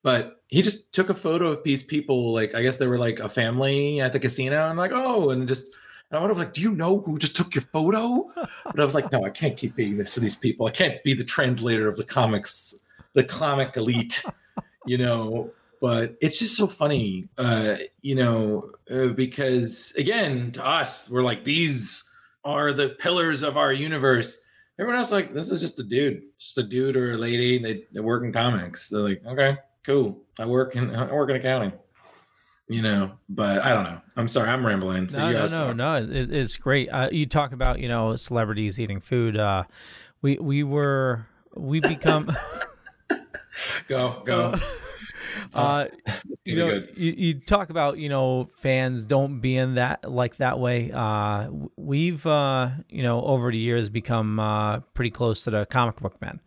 but he just took a photo of these people. Like I guess they were like a family at the casino, and like oh, and just. And I was like, "Do you know who just took your photo?" But I was like, "No, I can't keep being this for these people. I can't be the translator of the comics, the comic elite, you know." But it's just so funny, uh, you know, uh, because again, to us, we're like, "These are the pillars of our universe." Everyone else, like, this is just a dude, just a dude or a lady. They, they work in comics. They're like, "Okay, cool. I work in I work in accounting." you know. But I don't know. I'm sorry, I'm rambling. So no, you no, guys no, talk. no. It, it's great. Uh, you talk about you know celebrities eating food. Uh, we we were we become. go go. Uh, you know, you, you talk about you know fans don't be in that like that way. Uh, we've uh, you know over the years become uh, pretty close to the comic book men.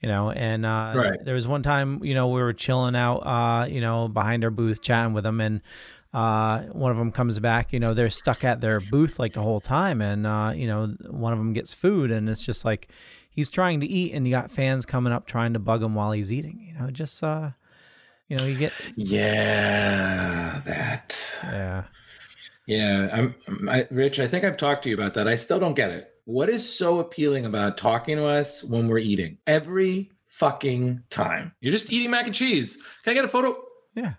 You know, and uh, Right. there was one time you know we were chilling out, uh, you know, behind our booth chatting with them, and uh, one of them comes back. You know, they're stuck at their booth like the whole time, and uh, you know, one of them gets food, and it's just like he's trying to eat, and you got fans coming up trying to bug him while he's eating. You know, just uh, you know, you get Yeah, that. yeah. Yeah, I'm, I, Rich. I think I've talked to you about that. I still don't get it. What is so appealing about talking to us when we're eating every fucking time? You're just eating mac and cheese. Can I get a photo? Yeah.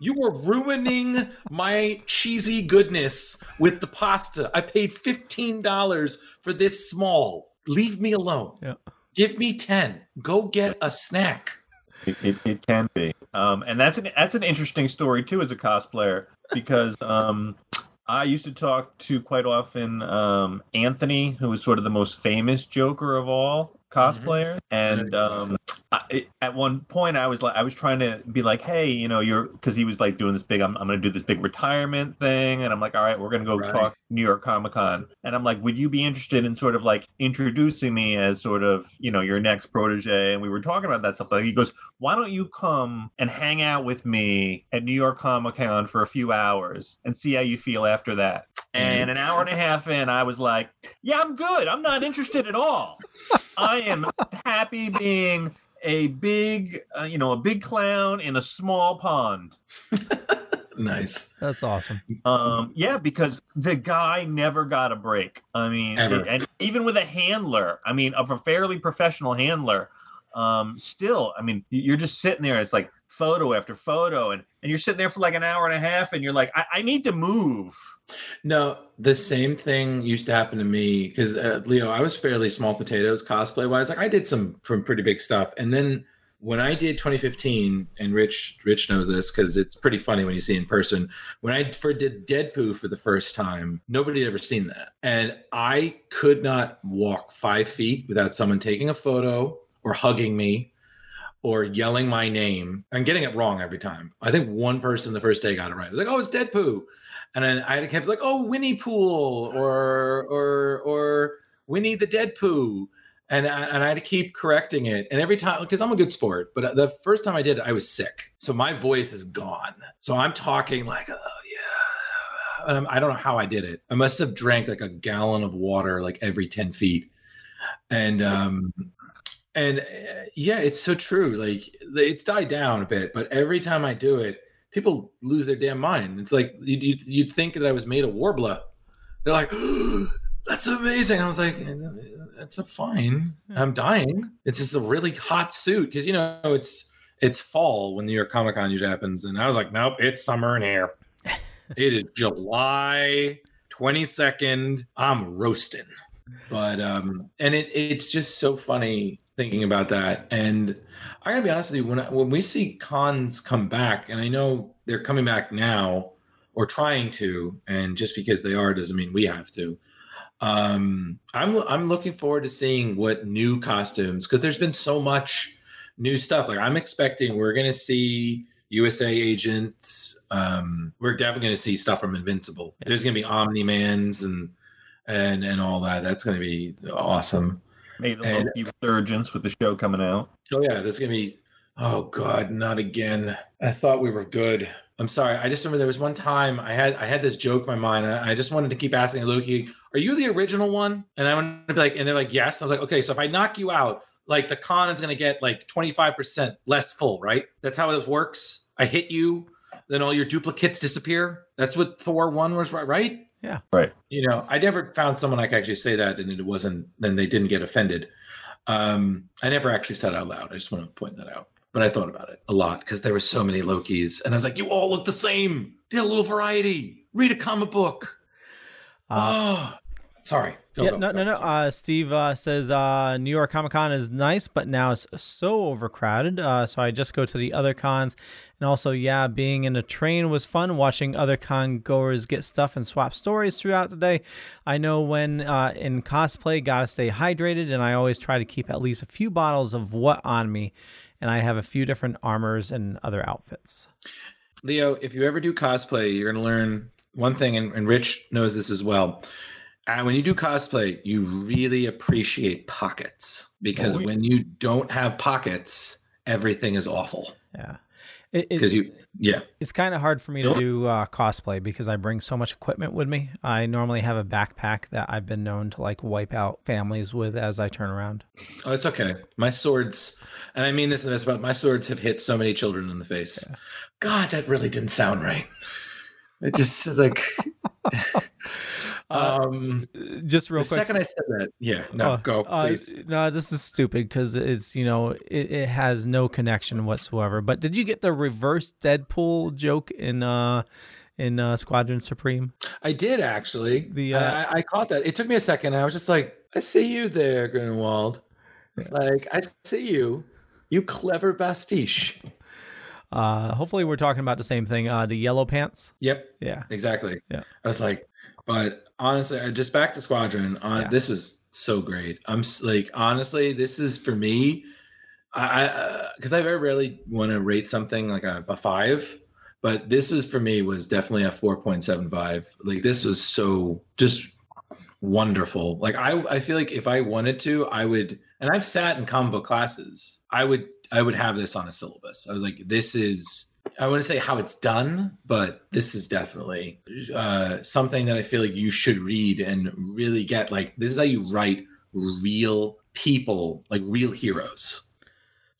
You were ruining my cheesy goodness with the pasta. I paid fifteen dollars for this small. Leave me alone. Yeah. Give me ten. Go get a snack. It, it, can be, um, and that's an that's an interesting story too as a cosplayer because um, I used to talk to quite often um, Anthony, who was sort of the most famous Joker of all cosplayers, and um, I, at one point I was like I was trying to be like, hey, you know, you're because he was like doing this big, I'm I'm gonna do this big retirement thing, and I'm like, all right, we're gonna go Right. talk New York Comic Con, and I'm like, would you be interested in sort of like introducing me as sort of you know your next protege? And we were talking about that stuff. Like he goes, why don't you come and hang out with me at New York Comic Con for a few hours and see how you feel after that? And an hour and a half in, I was like, yeah, I'm good. I'm not interested at all. I am happy being a big, uh, you know, a big clown in a small pond. Nice. That's awesome. Um, yeah, because the guy never got a break. I mean, Ever. and even with a handler, I mean, of a fairly professional handler, um, still, I mean, you're just sitting there. It's like photo after photo, and and you're sitting there for like an hour and a half, and you're like, I, I need to move. No, the same thing used to happen to me because uh, Leo, I was fairly small potatoes cosplay wise. Like I did some from pretty big stuff, and then when I did 2015, and Rich Rich knows this because it's pretty funny when you see in person. When I for did Deadpoo for the first time, nobody had ever seen that, and I could not walk five feet without someone taking a photo or hugging me or yelling my name and getting it wrong every time. I think one person the first day got it right. It was like, "Oh, it's Deadpoo," and then I kept like, "Oh, Winnie Pool," or or or Winnie the Deadpoo, and I, and I had to keep correcting it. And every time, because I'm a good sport, but the first time I did, it, I was sick, so my voice is gone. So I'm talking like, "Oh yeah," I don't know how I did it. I must have drank like a gallon of water like every ten feet, and um and uh, yeah it's so true like it's died down a bit but every time i do it people lose their damn mind. It's like you'd, you'd, you'd think that i was made of warbler. They're like that's amazing. I was like that's a fine. I'm dying. It's just a really hot suit because you know it's it's fall when new york comic con usually happens and i was like nope it's summer in here. It is july 22nd i'm roasting. But um and it it's just so funny thinking about that. And i gotta be honest with you when I, when we see cons come back and i know they're coming back now or trying to and just because they are doesn't mean we have to. Um i'm i'm looking forward to seeing what new costumes because there's been so much new stuff. Like i'm expecting we're gonna see usa agents um we're definitely gonna see stuff from invincible. There's gonna be omni-mans and and and all that. That's gonna be awesome Maybe the And- Loki resurgence with the show coming out. Oh yeah, that's gonna be. Oh god, not again. I thought we were good. I'm sorry. I just remember there was one time I had I had this joke in my mind. I, I just wanted to keep asking Loki, "Are you the original one?" And I wanted to be like, and they're like, "Yes." I was like, "Okay, so if I knock you out, like the con is gonna get like 25 percent less full, right? That's how it works. I hit you, then all your duplicates disappear. That's what Thor one was, right? Right? Yeah. Right. you know i never found someone i could actually say that and it wasn't then they didn't get offended um i never actually said it out loud i just want to point that out but i thought about it a lot because there were so many lokis and i was like you all look the same get a little variety read a comic book Uh, oh Sorry. Go, yeah, go, no, go. no, no. Uh, Steve uh, says uh, New York Comic Con is nice, but now it's so overcrowded. Uh, so I just go to the other cons. And also, yeah, being in a train was fun. Watching other con goers get stuff and swap stories throughout the day. I know when uh, in cosplay, gotta stay hydrated, and I always try to keep at least a few bottles of what on me. And I have a few different armors and other outfits. Leo, if you ever do cosplay, you're going to learn one thing, and, and Rich knows this as well. Uh, when you do cosplay, you really appreciate pockets because Oh, yeah. when you don't have pockets, everything is awful. Yeah. Because you, yeah. It's kind of hard for me to do uh, cosplay because I bring so much equipment with me. I normally have a backpack that I've been known to like wipe out families with as I turn around. Oh, it's okay. My swords, and I mean this in this, but my swords have hit so many children in the face. God, that really didn't sound right. It just like, um, just real the quick. second I said that, yeah, no, Uh, go uh, please. no, this is stupid because it's you know it, it has no connection whatsoever. But did you get the reverse Deadpool joke in uh in uh, Squadron Supreme? I did actually. The, I- uh, I, I caught that. It took me a second. I was just like, I see you there, Gruenwald. Like, I see you. You clever bastiche. Uh, hopefully we're talking about the same thing. Uh, the yellow pants. Yep. Yeah. Exactly. Yeah. I was like, but honestly, I just back to Squadron. On Yeah. this was so great. I'm like, honestly, this is for me. I because uh, I, very rarely want to rate something like a, a five, but this was for me was definitely a four point seven five. Like this was so just wonderful. Like I I feel like if I wanted to, I would. And I've sat in comic book classes. I would I would have this on a syllabus. I was like, this is I wouldn't say how it's done, but this is definitely uh, something that I feel like you should read and really get. Like, this is how you write real people, like real heroes.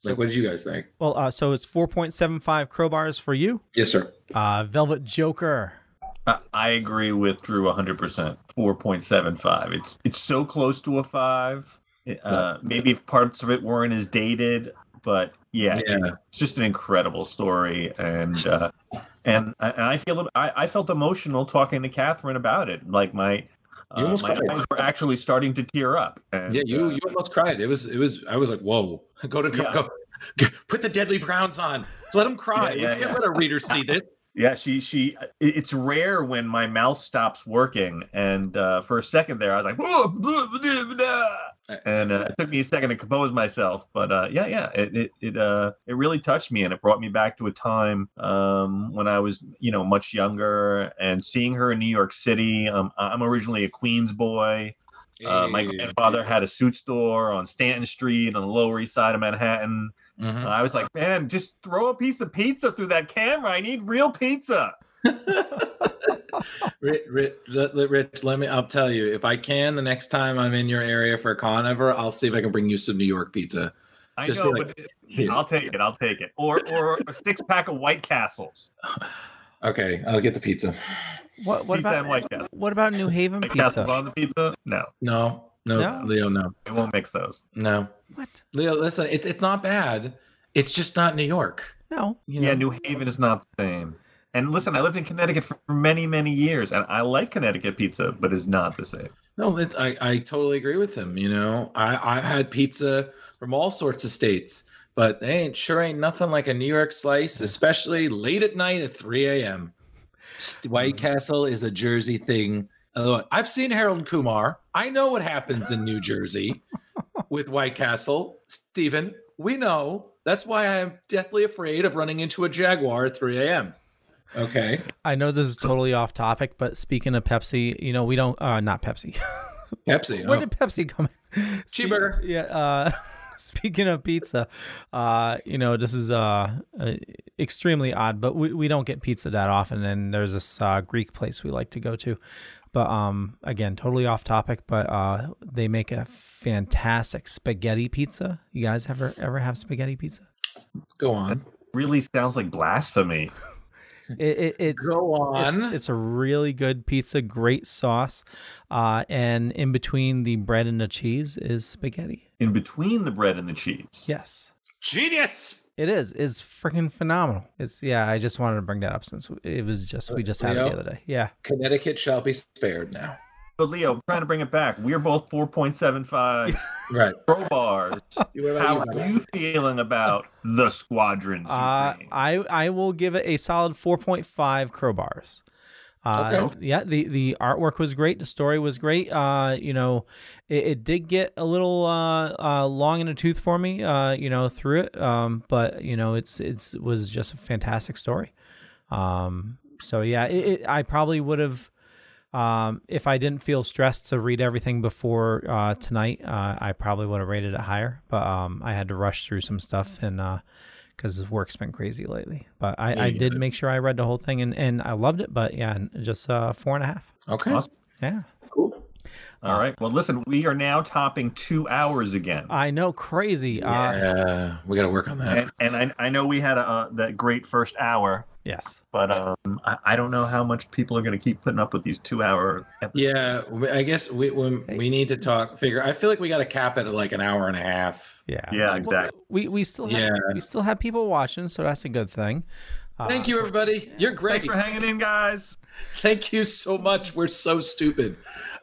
like, what did you guys think? Well, uh, so it's four point seven five crowbars for you. Yes, sir. Uh, Velvet Joker. I- I agree with Drew 100%. 4.75. It's it's so close to a five. Uh, maybe if parts of it weren't as dated, but yeah, Yeah. it's just an incredible story, and uh, and I, and I feel I, I felt emotional talking to Catherine about it. Like my You uh, almost my cried. eyes were actually starting to tear up. And, Yeah, you uh, you almost cried. It was it was. I was like, whoa, go to Yeah. go, go, put the deadly browns on. Let them cry. Yeah, we can't yeah. let our readers see this. Yeah, she she. It's rare when my mouth stops working, and uh, for a second there, I was like, "Whoa, blah, blah, blah, blah." And uh, it took me a second to compose myself. But uh, yeah, yeah, it it it, uh, it really touched me, and it brought me back to a time um, when I was, you know, much younger, and seeing her in New York City. Um, I'm originally a Queens boy. Uh, my grandfather had a suit store on Stanton Street on the Lower East Side of Manhattan. Mhm. I was like, man, just throw a piece of pizza through that camera. I need real pizza. Rich, Rich, let, let- Rich, let me. I'll tell you if I can the next time I'm in your area for a con ever, I'll see if I can bring you some New York pizza. I Just know, like, but here. I'll take it. I'll take it. Or or a six pack of White Castles. Okay, I'll get the pizza. What what Pizza about and White Castle. what about New Haven White Castles pizza? on the pizza? No, No, no, No? Leo, no, we won't mix those. no. What? Leo, listen, it's it's not bad. It's just not New York. No. You Yeah. New Haven is not the same. And listen, I lived in Connecticut for many, many years, and I like Connecticut pizza, but it's not the same. No, it, I I totally agree with him. You know, I I've had pizza from all sorts of states, but they ain't sure ain't nothing like a New York slice, especially late at night at 3 a.m. White mm-hmm. Castle is a Jersey thing. Although I've seen Harold Kumar. I know what happens in New Jersey with White Castle. Stephen, we know. That's why I'm deathly afraid of running into a Jaguar at 3 a.m. Okay. I know this is totally off topic, but speaking of Pepsi, you know we don't. Uh, not Pepsi. Pepsi. Where oh. did Pepsi come in? Cheeseburger. Yeah. Uh, speaking of pizza, uh, you know this is uh, uh extremely odd, but we, we don't get pizza that often, and there's this uh, Greek place we like to go to. But um, again, totally off topic. But uh, they make a fantastic spaghetti pizza. You guys ever ever have spaghetti pizza? Go on. Really sounds like blasphemy. It, it, it's Go on. It's, it's a really good pizza, great sauce, uh, and in between the bread and the cheese is spaghetti. In between the bread and the cheese. Yes, Genius. it is. It's freaking phenomenal. It's yeah. I just wanted to bring that up since it was just we just had it the other day. Yeah. Connecticut shall be spared now. But Leo, I'm trying to bring it back. We're both 4.75 right. crowbars. How are you feeling about the Squadron? Uh, I I will give it a solid 4.5 crowbars. Uh, Okay. Yeah, the the artwork was great. The story was great. Uh, you know, it, it did get a little uh, uh, long in the tooth for me. Uh, you know, through it. Um, but you know, it's it's was just a fantastic story. Um, so yeah, it, it, I probably would have. Um, if I didn't feel stressed to read everything before uh, tonight, uh, I probably would have rated it higher. But um, I had to rush through some stuff and because work's been crazy lately. But I, Yeah, I did did. make sure I read the whole thing and, and I loved it. But yeah, just uh, four and a half. Okay. Awesome. Yeah. Cool. All right. Well, listen, we are now topping two hours again. I know, crazy. Uh, Yeah, we got to work on that. And, and I, I know we had a, uh, that great first hour. Yes. But um, I, I don't know how much people are going to keep putting up with these two-hour episodes. Yeah, I guess we we, we need to talk. Figure. I feel like we got to cap it at like an hour and a half. Yeah. Yeah, Well, exactly. We we still have, Yeah. we still have people watching, so that's a good thing. Thank you, everybody. You're great. Thanks for hanging in, guys. Thank you so much. We're so stupid,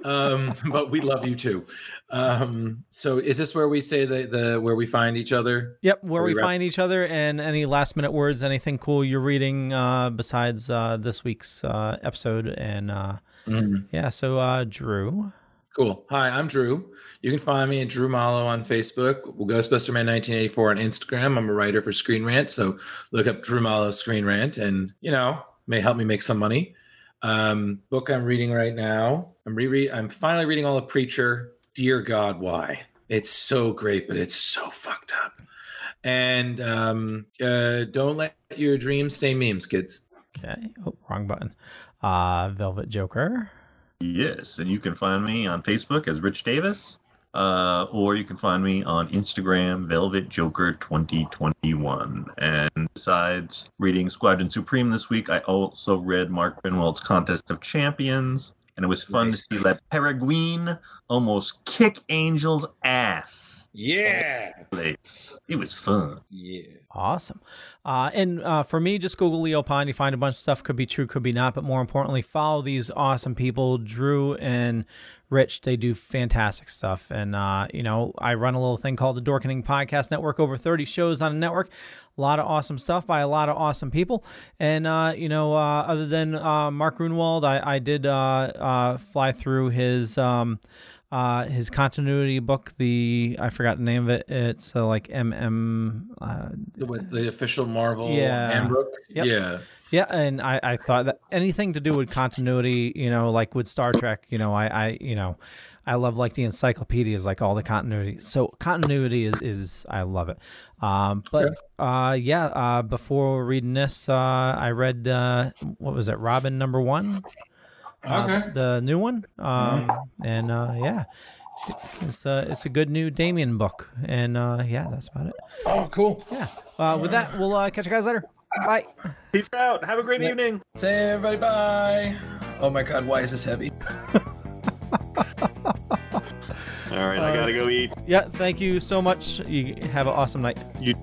um, but we love you too. Um, so, is this where we say the the where we find each other? Yep, where we wrap- find each other and any last minute words, anything cool you're reading uh, besides uh, this week's uh, episode. And uh, Mhm. yeah, so uh, Drew. Cool. Hi, I'm Drew. You can find me at Drew Malo on Facebook, Ghostbuster Man 1984 on Instagram. I'm a writer for Screen Rant, so look up Drew Malo Screen Rant, and you know may help me make some money. Um, book I'm reading right now. I'm reread. I'm finally reading all the Preacher. Dear God, why? It's so great, but it's so fucked up. And um, uh, don't let your dreams stay memes, kids. Okay. Oh, wrong button. Uh, Velvet Joker. Yes, and you can find me on Facebook as Rich Davis, uh, or you can find me on Instagram, Velvet Joker 2021. And besides reading Squadron Supreme this week, I also read Mark Gruenwald's Contest of Champions, and it was fun to see that Peregrine almost kick Angel's ass. Yeah. It was fun. Yeah. Awesome. Uh, and uh, for me, just Google Leo Pond. You find a bunch of stuff. Could be true, could be not. But more importantly, follow these awesome people, Drew and Rich. They do fantastic stuff. And, uh, you know, I run a little thing called the Dorkening Podcast Network, over 30 shows on a network. A lot of awesome stuff by a lot of awesome people. And, uh, you know, uh, other than uh, Mark Gruenwald, I, I did uh, uh, fly through his. Um, uh, his continuity book, the I forgot the name of it. It's uh, like MM. Uh, With the official Marvel yeah. handbook. Yep. Yeah. Yeah, and I, I thought that anything to do with continuity, you know, like with Star Trek, you know, I, I you know, I love like the encyclopedias, like all the continuity. So continuity is, is I love it. Um, but uh, yeah, uh, before reading this, uh, I read uh, what was it, Robin number one, uh, Okay. the new one, um, and uh, yeah. It's a, it's a good new Damian book, and uh, yeah, that's about it. Oh, cool. Yeah. Uh, with that, we'll uh, catch you guys later. Bye. Peace out. Have a great evening. Say everybody bye. Oh my god, why is this heavy? All right, I gotta uh, go eat. Yeah, thank you so much. You have an awesome night. You